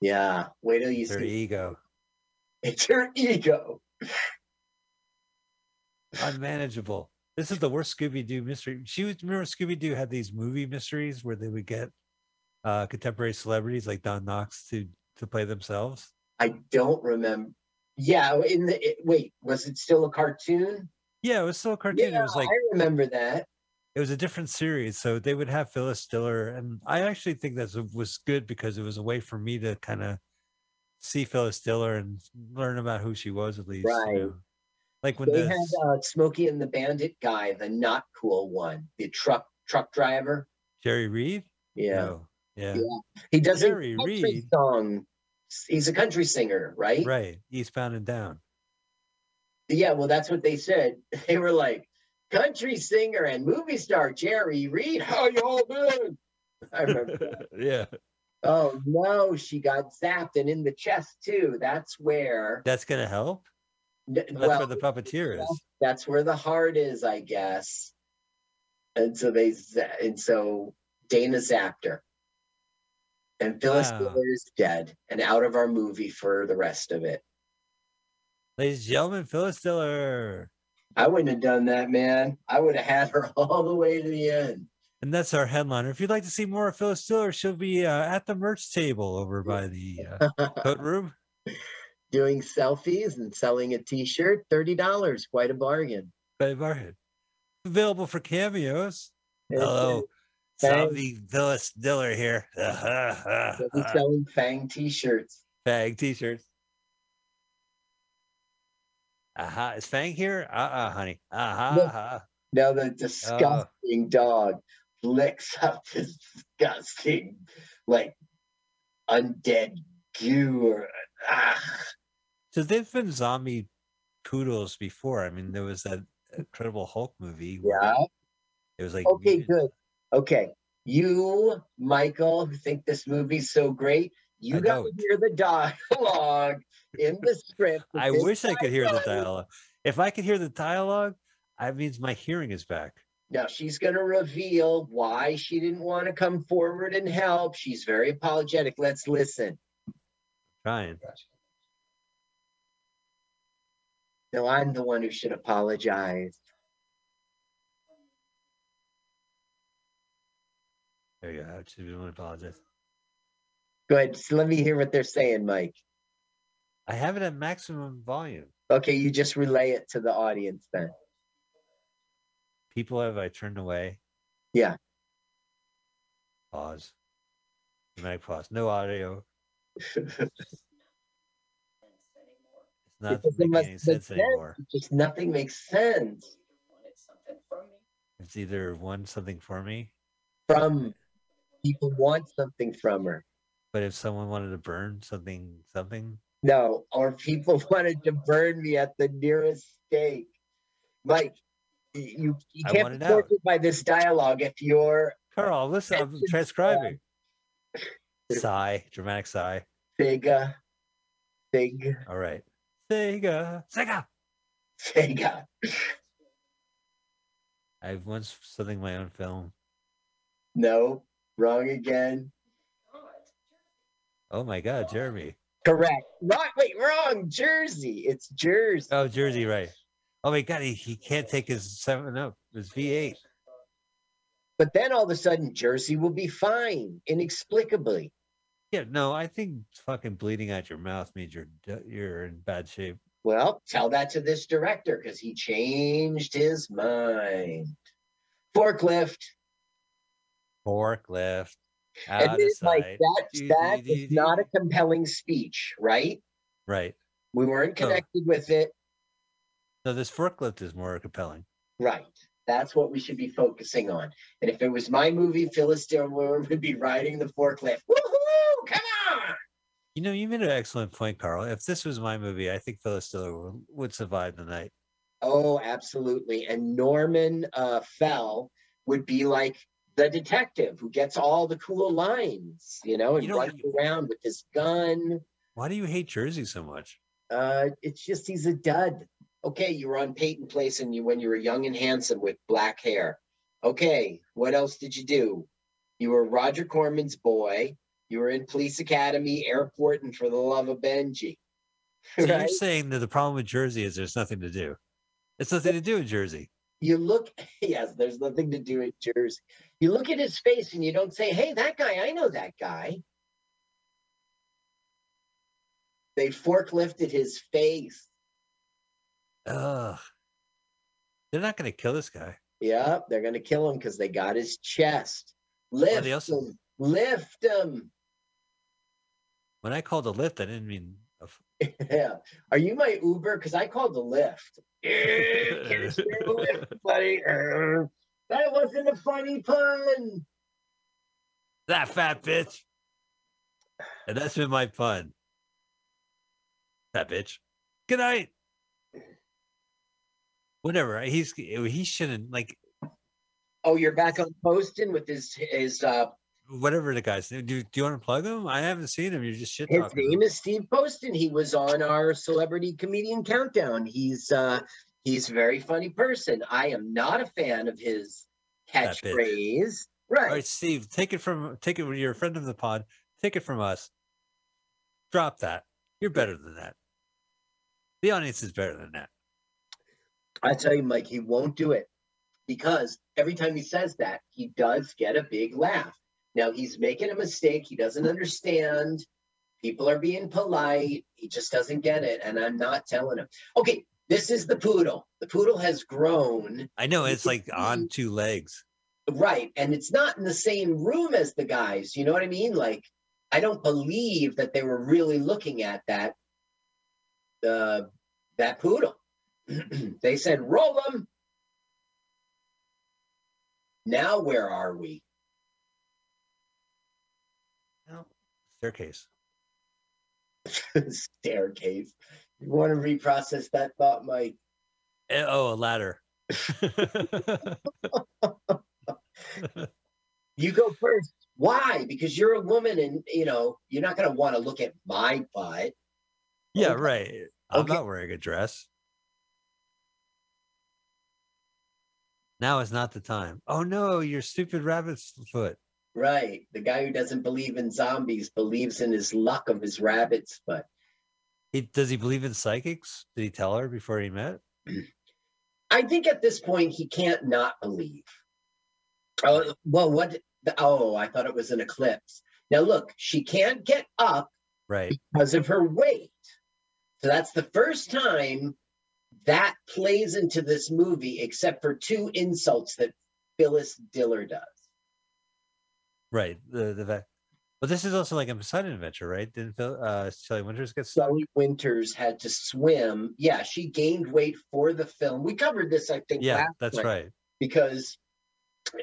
Yeah. Wait till you It's her ego. It's her ego. Unmanageable. This is the worst Scooby Doo mystery. She was remember Scooby Doo had these movie mysteries where they would get uh contemporary celebrities like Don Knotts to to play themselves. I don't remember. Yeah, in the it, wait, was it still a cartoon? Yeah, it was still a cartoon. Yeah, it was like I remember that. It was a different series. So they would have Phyllis Diller, and I actually think that was good because it was a way for me to kind of see Phyllis Diller and learn about who she was at least. you Right. know. Like when They the had uh, Smokey and the Bandit guy, the not cool one, the truck truck driver. Jerry Reed. Yeah, No. Yeah. Yeah. he does a Jerry country Reed. song. He's a country singer, right? Right. Eastbound and down. Yeah, well, that's what they said. They were like, country singer and movie star Jerry Reed. How y'all doing? I remember. that. yeah. Oh no, she got zapped and in the chest too. That's where. That's gonna help. n- That's well, where the puppeteer is. that's where the heart is, I guess. And so they za- and so Dana zapped her. And Phyllis Wow. Diller is dead and out of our movie for the rest of it. Ladies and gentlemen, Phyllis Diller. I wouldn't have done that, man. I would have had her all the way to the end. And that's our headliner. If you'd like to see more of Phyllis Diller, she'll be uh, at the merch table over by the uh, coat room. Doing selfies and selling a t-shirt, $30, quite a bargain. By Barhead. Available for cameos. Hello. Zombie Phyllis Diller here. They'll be selling Fang t-shirts. Fang t-shirts. Aha. Is Fang here? Uh-uh, honey. Look. aha. Now Oh. the disgusting dog licks up this disgusting, like undead goo. Or, ah. So they've been zombie poodles before. I mean, there was that Incredible Hulk movie. Yeah. It was like Okay, mutant- good. Okay, you, Michael, who think this movie's so great, you got to don't. hear the dialogue in the script. I wish I could hear the dialogue. If I could hear the dialogue, that means my hearing is back. Now she's going to reveal why she didn't want to come forward and help. She's very apologetic. Let's listen. Trying. No, I'm the one who should apologize. There you go. I should want to apologize. Go ahead. So let me hear what they're saying, Mike. I have it at maximum volume. Okay, you just relay it to the audience then. People have I turned away. Yeah. Pause. Dramatic pause. No audio. It's not It making any sense. anymore. Just nothing makes sense It's either one something for me, from people want something from her. But if someone wanted to burn something, something, No, or people wanted to burn me at the nearest stake. Mike, you, you can't be tortured by this dialogue if you're Carl, listen, I'm transcribing. Sigh, dramatic sigh. Sega, Sig, All right. Sega, Sega. Sega. I've once something my own film. No, wrong again. Oh my God, Jeremy. Correct. Right, wait, wrong. Jersey. It's Jersey. Oh, Jersey, right. Oh my God, he, he can't take his seven up, his V8. But then all of a sudden, Jersey will be fine inexplicably. Yeah, no, I think fucking bleeding out your mouth means you're you're in bad shape. Well, tell that to this director because he changed his mind. Forklift. Forklift. Out of Admit, Mike, that, that is not a compelling speech, right? Right. We weren't connected with it. So this forklift is more compelling. Right. That's what we should be focusing on. And if it was my movie, Phyllis Diller would be riding the forklift. Woohoo! Come on! You know, you made an excellent point, Carl. If this was my movie, I think Phyllis Diller would, would survive the night. Oh, absolutely. And Norman uh, Fell would be like the detective who gets all the cool lines, you know, and You know, runs you- around with his gun. Why do you hate Jersey so much? Uh, it's just he's a dud. Okay, you were on Peyton Place and you when you were young and handsome with black hair. Okay, what else did you do? You were Roger Corman's boy. You were in Police Academy, Airport, and For the Love of Benji. So you're saying that the problem with Jersey is there's nothing to do. It's nothing to do in Jersey. You look, yes, there's nothing to do in Jersey. You look at his face and you don't say, hey, that guy, I know that guy. They forklifted his face. Ugh. They're not going to kill this guy. Yeah, they're gonna kill him because they got his chest. Lift they also- him. Lift him. When I called a lift, I didn't mean. Yeah. Are you my Uber? Because I called the lift. Can I spare the lift, buddy? That wasn't a funny pun. that fat bitch. And that's been my pun. That bitch. Good night. Whatever. He's he shouldn't like Oh, you're back on posting with his his uh whatever the guy's name. Do, do you want to plug him? I haven't seen him. You're just shit his name is Steve Poston. He was on our celebrity comedian countdown. He's uh he's a very funny person. I am not a fan of his catchphrase. All Right. right, Steve, take it from take it. You're a friend of the pod. Take it from us. Drop that. You're better than that. The audience is better than that. I tell you, Mike, he won't do it because every time he says that, he does get a big laugh. Now he's making a mistake. He doesn't understand. People are being polite. He just doesn't get it. And I'm not telling him. Okay, this is the poodle. The poodle has grown. I know it's like on two legs. Right. And it's not in the same room as the guys. You know what I mean? Like, I don't believe that they were really looking at that uh, that poodle. they said, roll them. Now where are we? No. Staircase. Staircase. You want to reprocess that thought, Mike? Eh, Oh, a ladder. You go first. Why? Because you're a woman and you know, you're not gonna want to look at my butt. yeah, Okay. right. I'm Okay. not wearing a dress. Now is not the time. Oh no, your stupid rabbit's foot. Right. The guy who doesn't believe in zombies believes in his luck of his rabbit's foot. He does he believe in psychics? Did he tell her before he met? I think at this point he can't not believe. Oh, well, what? The, oh, I thought it was an eclipse. Now look, she can't get up Right. because of her weight. So that's the first time that plays into this movie, except for two insults that Phyllis Diller does. Right. The the fact. But this is also like a Poseidon adventure, right? Didn't Phil, uh, Shelley Winters get stuck? Sally Winters had to swim. Yeah, she gained weight for the film. We covered this, I think. Yeah, that's right. because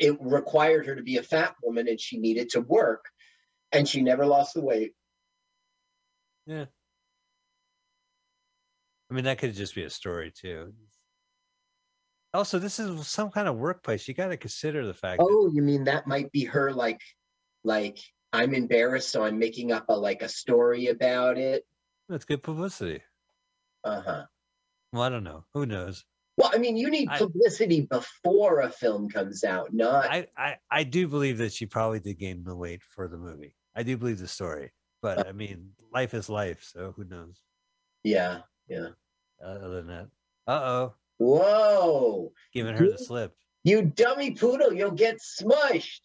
it required her to be a fat woman and she needed to work and she never lost the weight. Yeah. I mean, that could just be a story too. Also, this is some kind of workplace. You got to consider the fact. that- Oh, you mean that might be her like like I'm embarrassed so I'm making up a like a story about it. That's good publicity. Uh-huh. Well, I don't know. Who knows? Well, I mean, you need I- publicity before a film comes out, not I, I I do believe that she probably did gain the weight for the movie. I do believe the story, but I mean, life is life, so who knows? yeah, yeah. Uh, other than that, uh oh, Whoa. giving her the slip. You dummy poodle, you'll get smushed.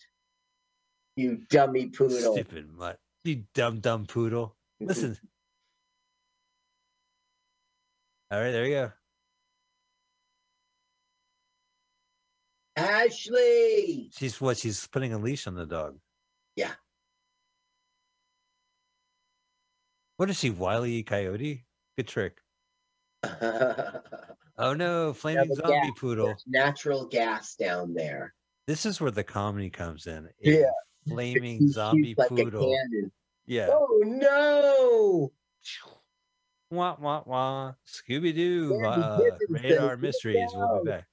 You dummy poodle. Stupid mutt. You dumb dumb poodle. Mm-hmm. Listen. All right, there you go. Ashley. She's what? She's putting a leash on the dog. Yeah. What is she? Wile E. Coyote? Good trick. Oh no, flaming but zombie yeah, poodle. Natural gas down there. This is where the comedy comes in. Yeah. Flaming zombie like poodle. Yeah. Oh no! Wah wah wah. Scooby Doo. Uh, radar mysteries. We'll be back.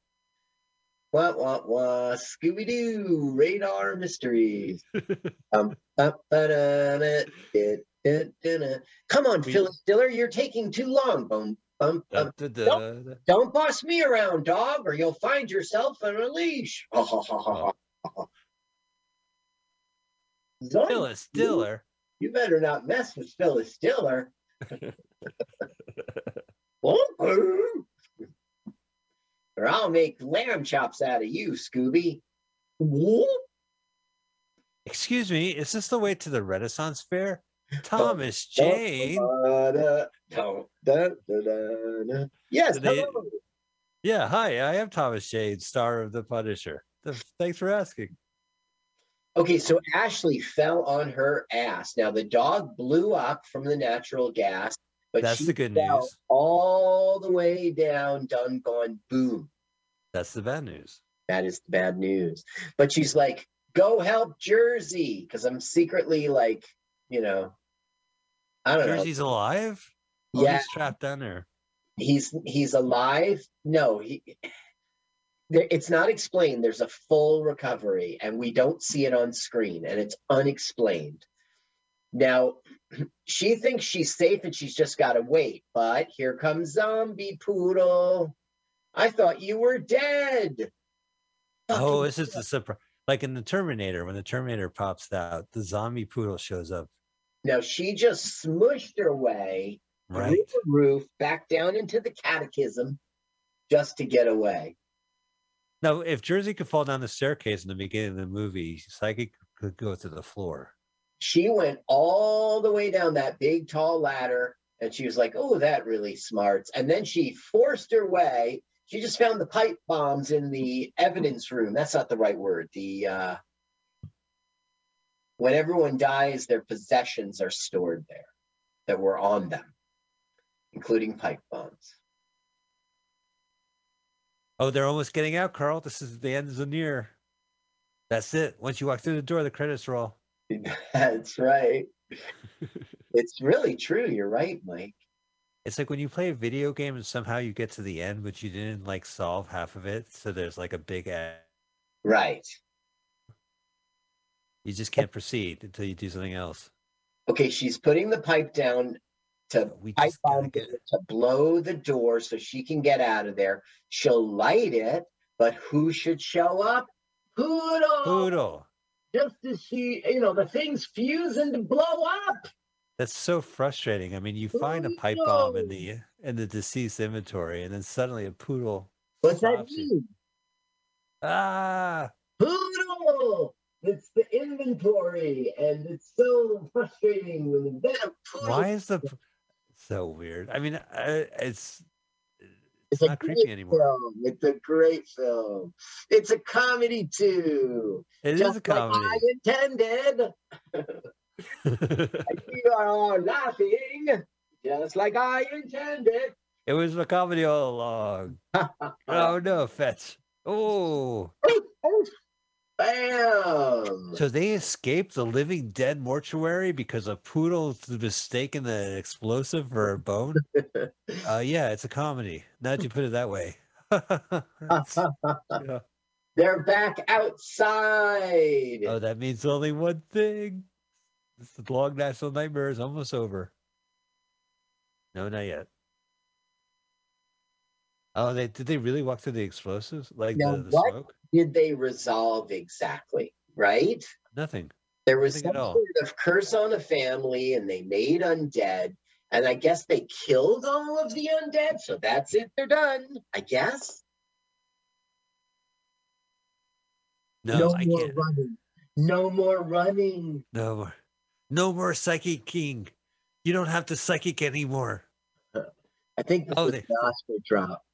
Wah wah wah. Scooby Doo. Radar mysteries. um, da. Come on, We- Phyllis Diller, you're taking too long. Bum, Da, bum. da, da, da. Don't boss me around, dog, or you'll find yourself on a leash. Ha, ha, ha, ha. Phyllis Diller. You better not mess with Phyllis Diller. or I'll make lamb chops out of you, Scooby. Excuse me, is this the way to the Renaissance Fair? Thomas Jane. Yes, they-. Yeah, hi, I am Thomas Jane, star of The Punisher. Thanks for asking. Okay, so Ashley fell on her ass. Now the dog blew up from the natural gas, but That's she the good fell news. all the way down, done, gone, boom. That's the bad news. That is the bad news. But she's like, go help Jersey. Because I'm secretly like, you know, I don't know. Jersey's alive? Oh, Yeah, he's trapped down there. he's he's alive. No, he it's not explained. There's a full recovery, and we don't see it on screen, and it's unexplained. Now, she thinks she's safe and she's just got to wait. But here comes Zombie Poodle. I thought you were dead. Oh, this is the surprise. Like in the Terminator, when the Terminator pops out, the zombie poodle shows up. Now she just smushed her way Right. through the roof back down into the catechism just to get away. Now, if Jersey could fall down the staircase in the beginning of the movie, Psychic could go to the floor. She went all the way down that big tall ladder and she was like, Oh, that really smarts. And then she forced her way. She just found the pipe bombs in the evidence room. That's not the right word. The uh when everyone dies, their possessions are stored there that were on them, including pipe bombs. Oh, they're almost getting out, Carl. This is the end is near. That's it. Once you walk through the door, the credits roll. That's right. it's really true. You're right, Mike. It's like when you play a video game and somehow you get to the end, but you didn't like solve half of it. So there's like a big ad. Right. You just can't proceed until you do something else. Okay, she's putting the pipe down to We pipe just gotta bomb get it to blow the door so she can get out of there. She'll light it, but who should show up? Poodle. Poodle. Just as she, you know, the thing's fusing to blow up. That's so frustrating. I mean, you find a pipe bomb in the in the deceased inventory, and then suddenly a poodle. What's that you. mean? Ah, Poodle. It's the inventory, and it's so frustrating when poodle. why is the so weird? I mean, uh, it's it's, It's a not creepy anymore. Film. It's a great film. It's a comedy too. It is just a comedy. like I intended. We are all laughing, just like I intended. it was a comedy all along. Oh no, Fetch. Oh, Bam! so they escaped the living dead mortuary because a poodle mistaken the explosive for a bone. Uh, yeah, it's a comedy. Now that you put it that way. Yeah. They're back outside. Oh, that means only one thing. This the long national nightmare is almost over. No, not yet. Oh, they did they really walk through the explosives? Like Now the, the smoke? Did they resolve exactly? Right? Nothing. There was Nothing some sort of curse on a family, and they made undead. And I guess they killed all of the undead, so that's it. They're done. I guess. No, I more can't. running. No more running. No more. No more psychic king. You don't have to psychic anymore. I think this Oh, was they- the gospel drop.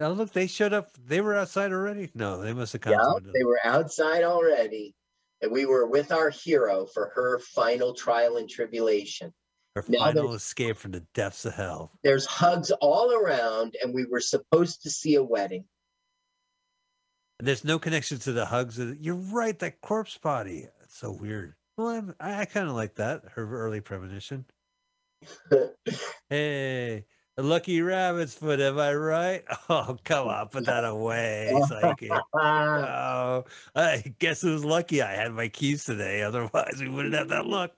Now look, they showed up. They were outside already. No, they must have come. Yeah, they were outside already. And we were with our hero for her final trial and tribulation. Her now final escape from the depths of hell. There's hugs all around, and we were supposed to see a wedding. And there's no connection to the hugs. of- You're right. That corpse body. It's so weird. Well, I'm, I, I kind of like that. Her early premonition. Hey, a lucky rabbit's foot. Am I right? Oh, come on, put that away, psychic. Ah, Oh, I guess it was lucky I had my keys today. Otherwise, we wouldn't have that luck,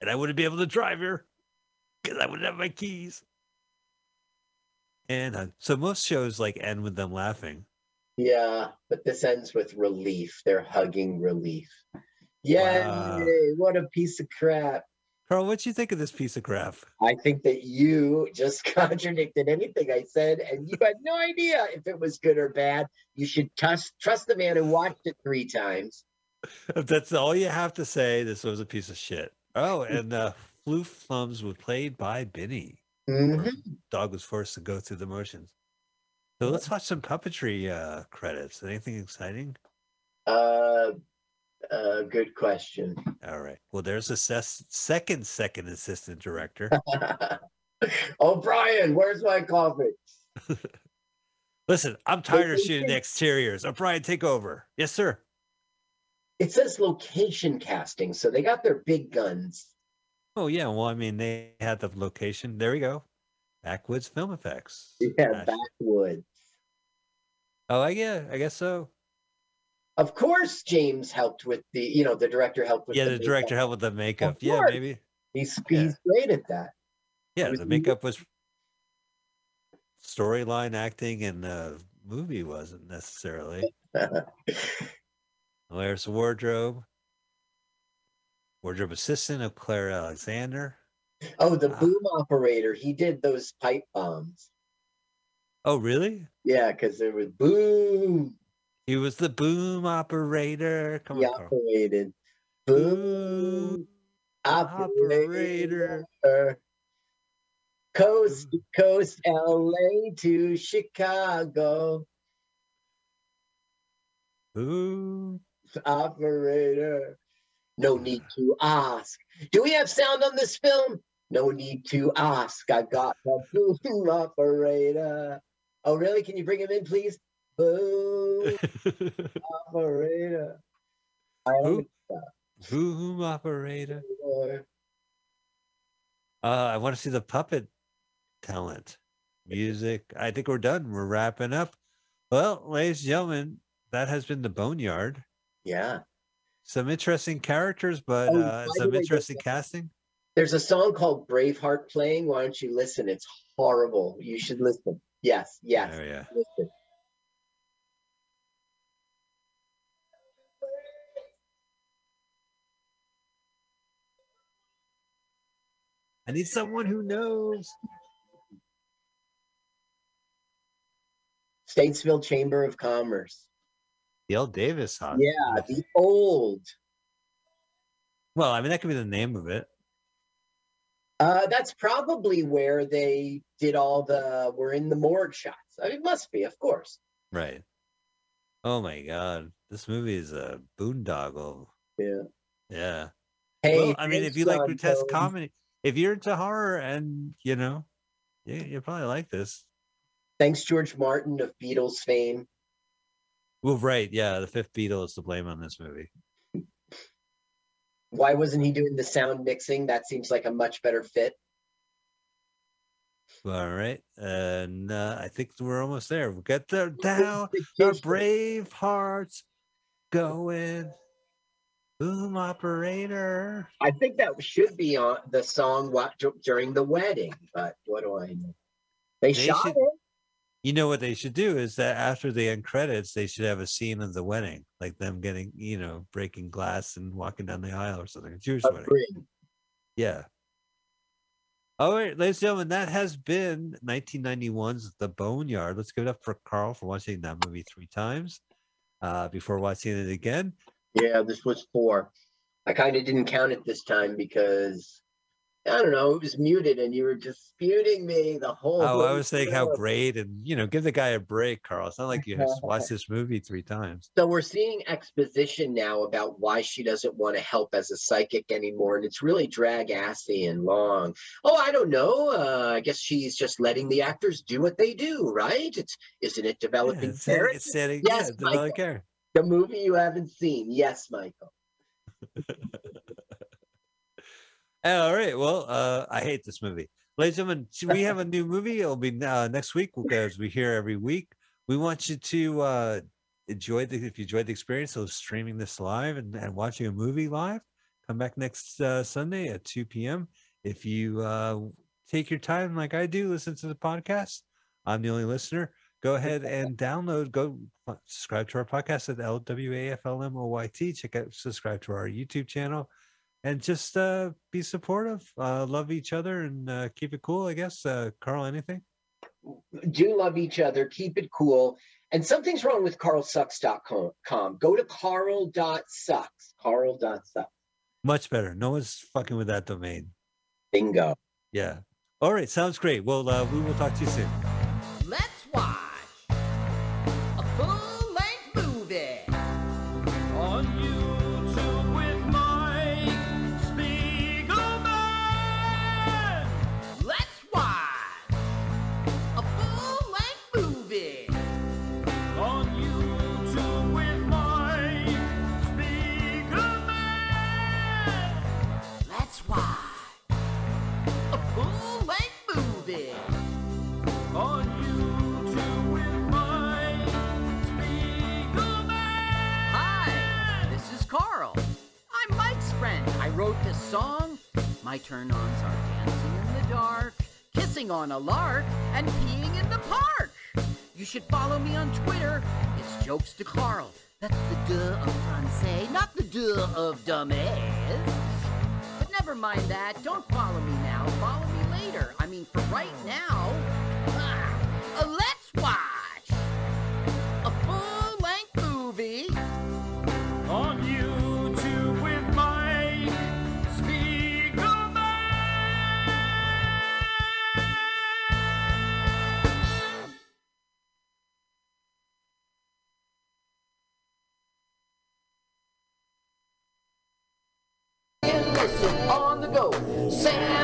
and I wouldn't be able to drive here because I wouldn't have my keys. And uh, so most shows like end with them laughing. yeah, but this ends with relief. They're hugging relief. Yay! Wow. What a piece of crap. Carl, what do you think of this piece of crap? I think that you just contradicted anything I said, and you had no idea if it was good or bad. You should trust trust the man who watched it three times. If that's all you have to say, this was a piece of shit. Oh, and uh, Floof Flums was played by Benny. Mhm. Dog was forced to go through the motions. So let's watch some puppetry uh, credits. Anything exciting? Uh, uh, good question. All right. Well, there's a ses- second second assistant director. oh, Brian, where's my coffee? Listen, I'm tired of shooting exteriors. O'Brien, take over. Yes, sir. It says location casting, so they got their big guns. Oh yeah. Well, I mean, they had the location. There we go. Backwoods Film Effects. Yeah, Gosh. backwoods. Oh, I yeah, I guess so. Of course, James helped with the, you know, the director helped with Yeah, the makeup. director helped with the makeup. Yeah, course. maybe. He's Yeah. he's great at that. Yeah, the the- makeup was storyline acting, and the movie wasn't necessarily. There's the wardrobe. Wardrobe assistant of Claire Alexander. oh, the Ah. boom operator. He did those pipe bombs. Oh, really? Yeah, because there was boom. He was the boom operator. Come He on, operated. Boom operator. operator. Coast to coast, LA to Chicago. Boom. Operator. No need to ask. Do we have sound on this film? No need to ask. I got the boom operator. Oh, really? Can you bring him in, please? Boom operator. I Who? boom operator. Uh, I want to see the puppet talent, music. I think we're done. We're wrapping up. Well, ladies and gentlemen, that has been the Boneyard. Yeah. Some interesting characters, but Oh, uh, some way, interesting there's casting. There's a song called Braveheart playing. Why don't you listen? It's horrible. You should listen. Yes, yes. Oh yeah. Listen. I need someone who knows. Statesville Chamber of Commerce. The old Davis. Huh? Yeah, the old. Well, I mean, that could be the name of it. Uh, that's probably where they did all the. We're in the morgue shots. I mean, it must be, of course. Right. Oh my God. This movie is a boondoggle. Yeah. Yeah. Hey, well, I mean, if you like grotesque Cohen. comedy, if you're into horror and, you know, you, you probably like this. Thanks, George Martin of Beatles fame. Well, right. Yeah. The fifth Beatle is to blame on this movie. Why wasn't he doing the sound mixing? That seems like a much better fit. All right. And uh, I think we're almost there. We'll get there down. The Our brave hearts going. Boom operator. I think that should be on the song during the wedding, but what do I know? They, They shot should- it. You know what they should do is that after the end credits, they should have a scene of the wedding, like them getting, you know, breaking glass and walking down the aisle or something. A Jewish wedding. Yeah. All right, ladies and gentlemen, that has been 1991's The Boneyard. Let's give it up for Carl for watching that movie three times uh, before watching it again. Yeah, this was four. I kind of didn't count it this time because I don't know, it was muted and you were disputing me the whole Oh, I was saying how great and, you know, give the guy a break, Carl. It's not like you to this movie three times. So we're seeing exposition now about why she doesn't want to help as a psychic anymore, and it's really drag assy and long. Oh, I don't know. Uh, I guess she's just letting the actors do what they do, right? It's isn't it Yeah, developing it's, setting- it's setting, Yes, yeah, developing character. The movie you haven't seen, yes, Michael. All right. Well, uh, I hate this movie. Ladies and gentlemen, we have a new movie. It'll be uh, next week because we hear every week. We want you to uh, enjoy the if you enjoyed the experience of streaming this live and, and watching a movie live. Come back next uh, Sunday at 2 p.m. If you uh, take your time like I do, listen to the podcast. I'm the only listener. Go ahead and download. Go subscribe to our podcast at LWAFLMOYT. Check out subscribe to our YouTube channel and just uh, be supportive, uh, love each other, and uh, keep it cool. I guess. Uh, Carl, anything? Do love each other. Keep it cool. And something's wrong with carlsucks.com. Go to carl.sucks. Carl.sucks. Much better. No one's fucking with that domain. Bingo. Yeah. All right. Sounds great. Well, uh, we will talk to you soon. Wrote this song. My turn ons are dancing in the dark, kissing on a lark, and peeing in the park. You should follow me on Twitter. It's Jokes to Carl. That's the duh of Francais, not the duh of dumbass. But never mind that. Don't follow me now. Follow me later. I mean, for right now. ah, let's watch a full length movie. On YouTube go. San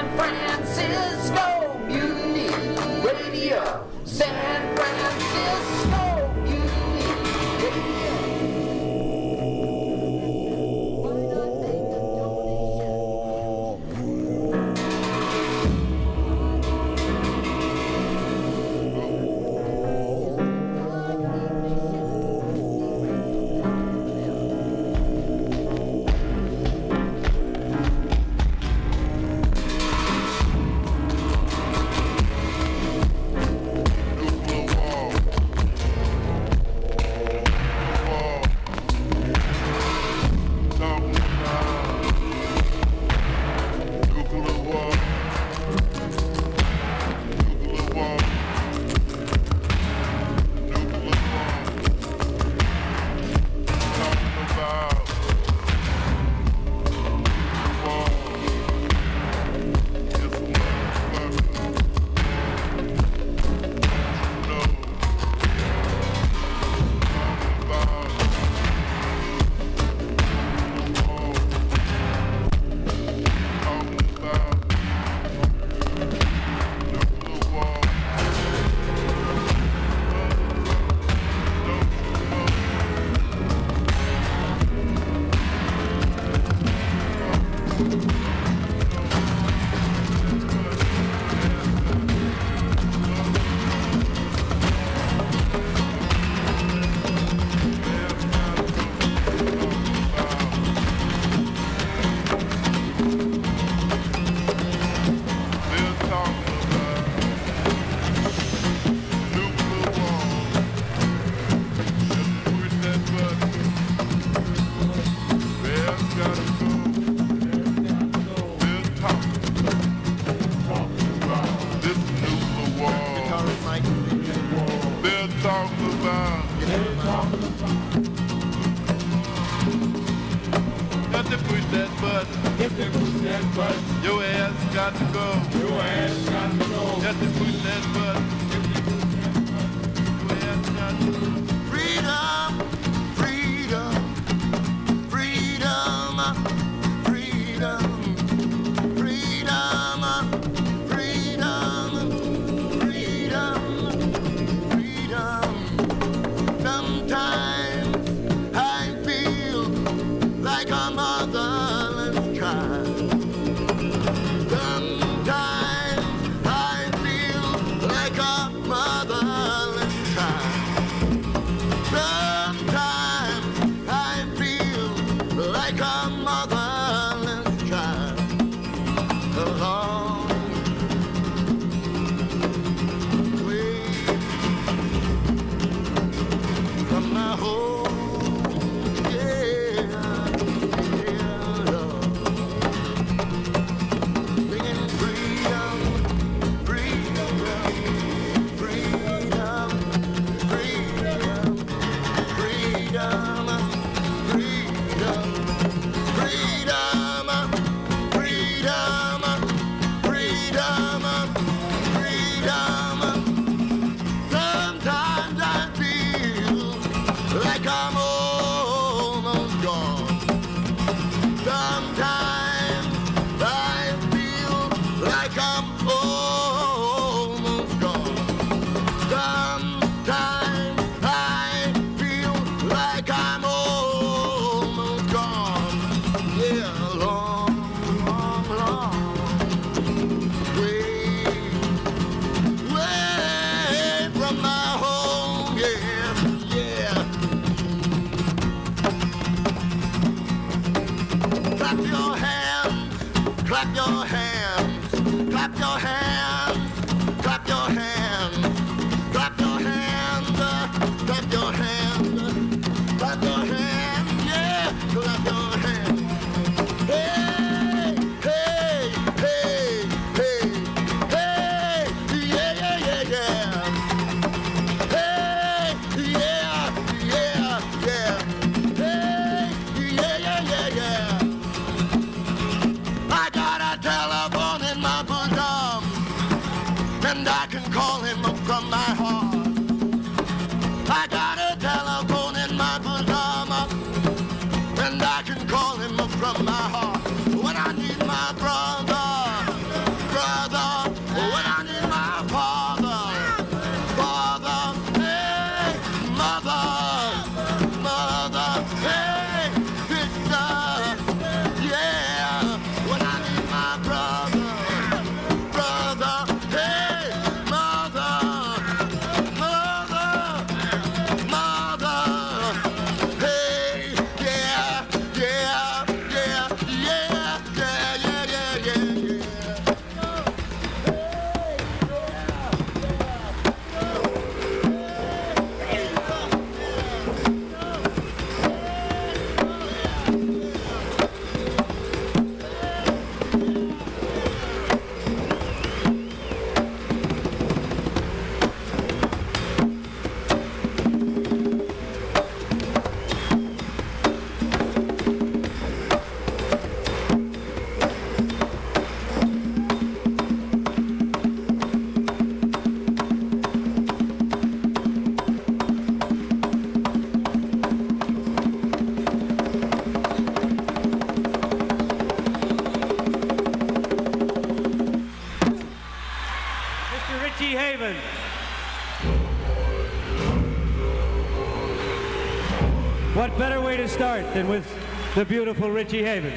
the beautiful Richie Haven?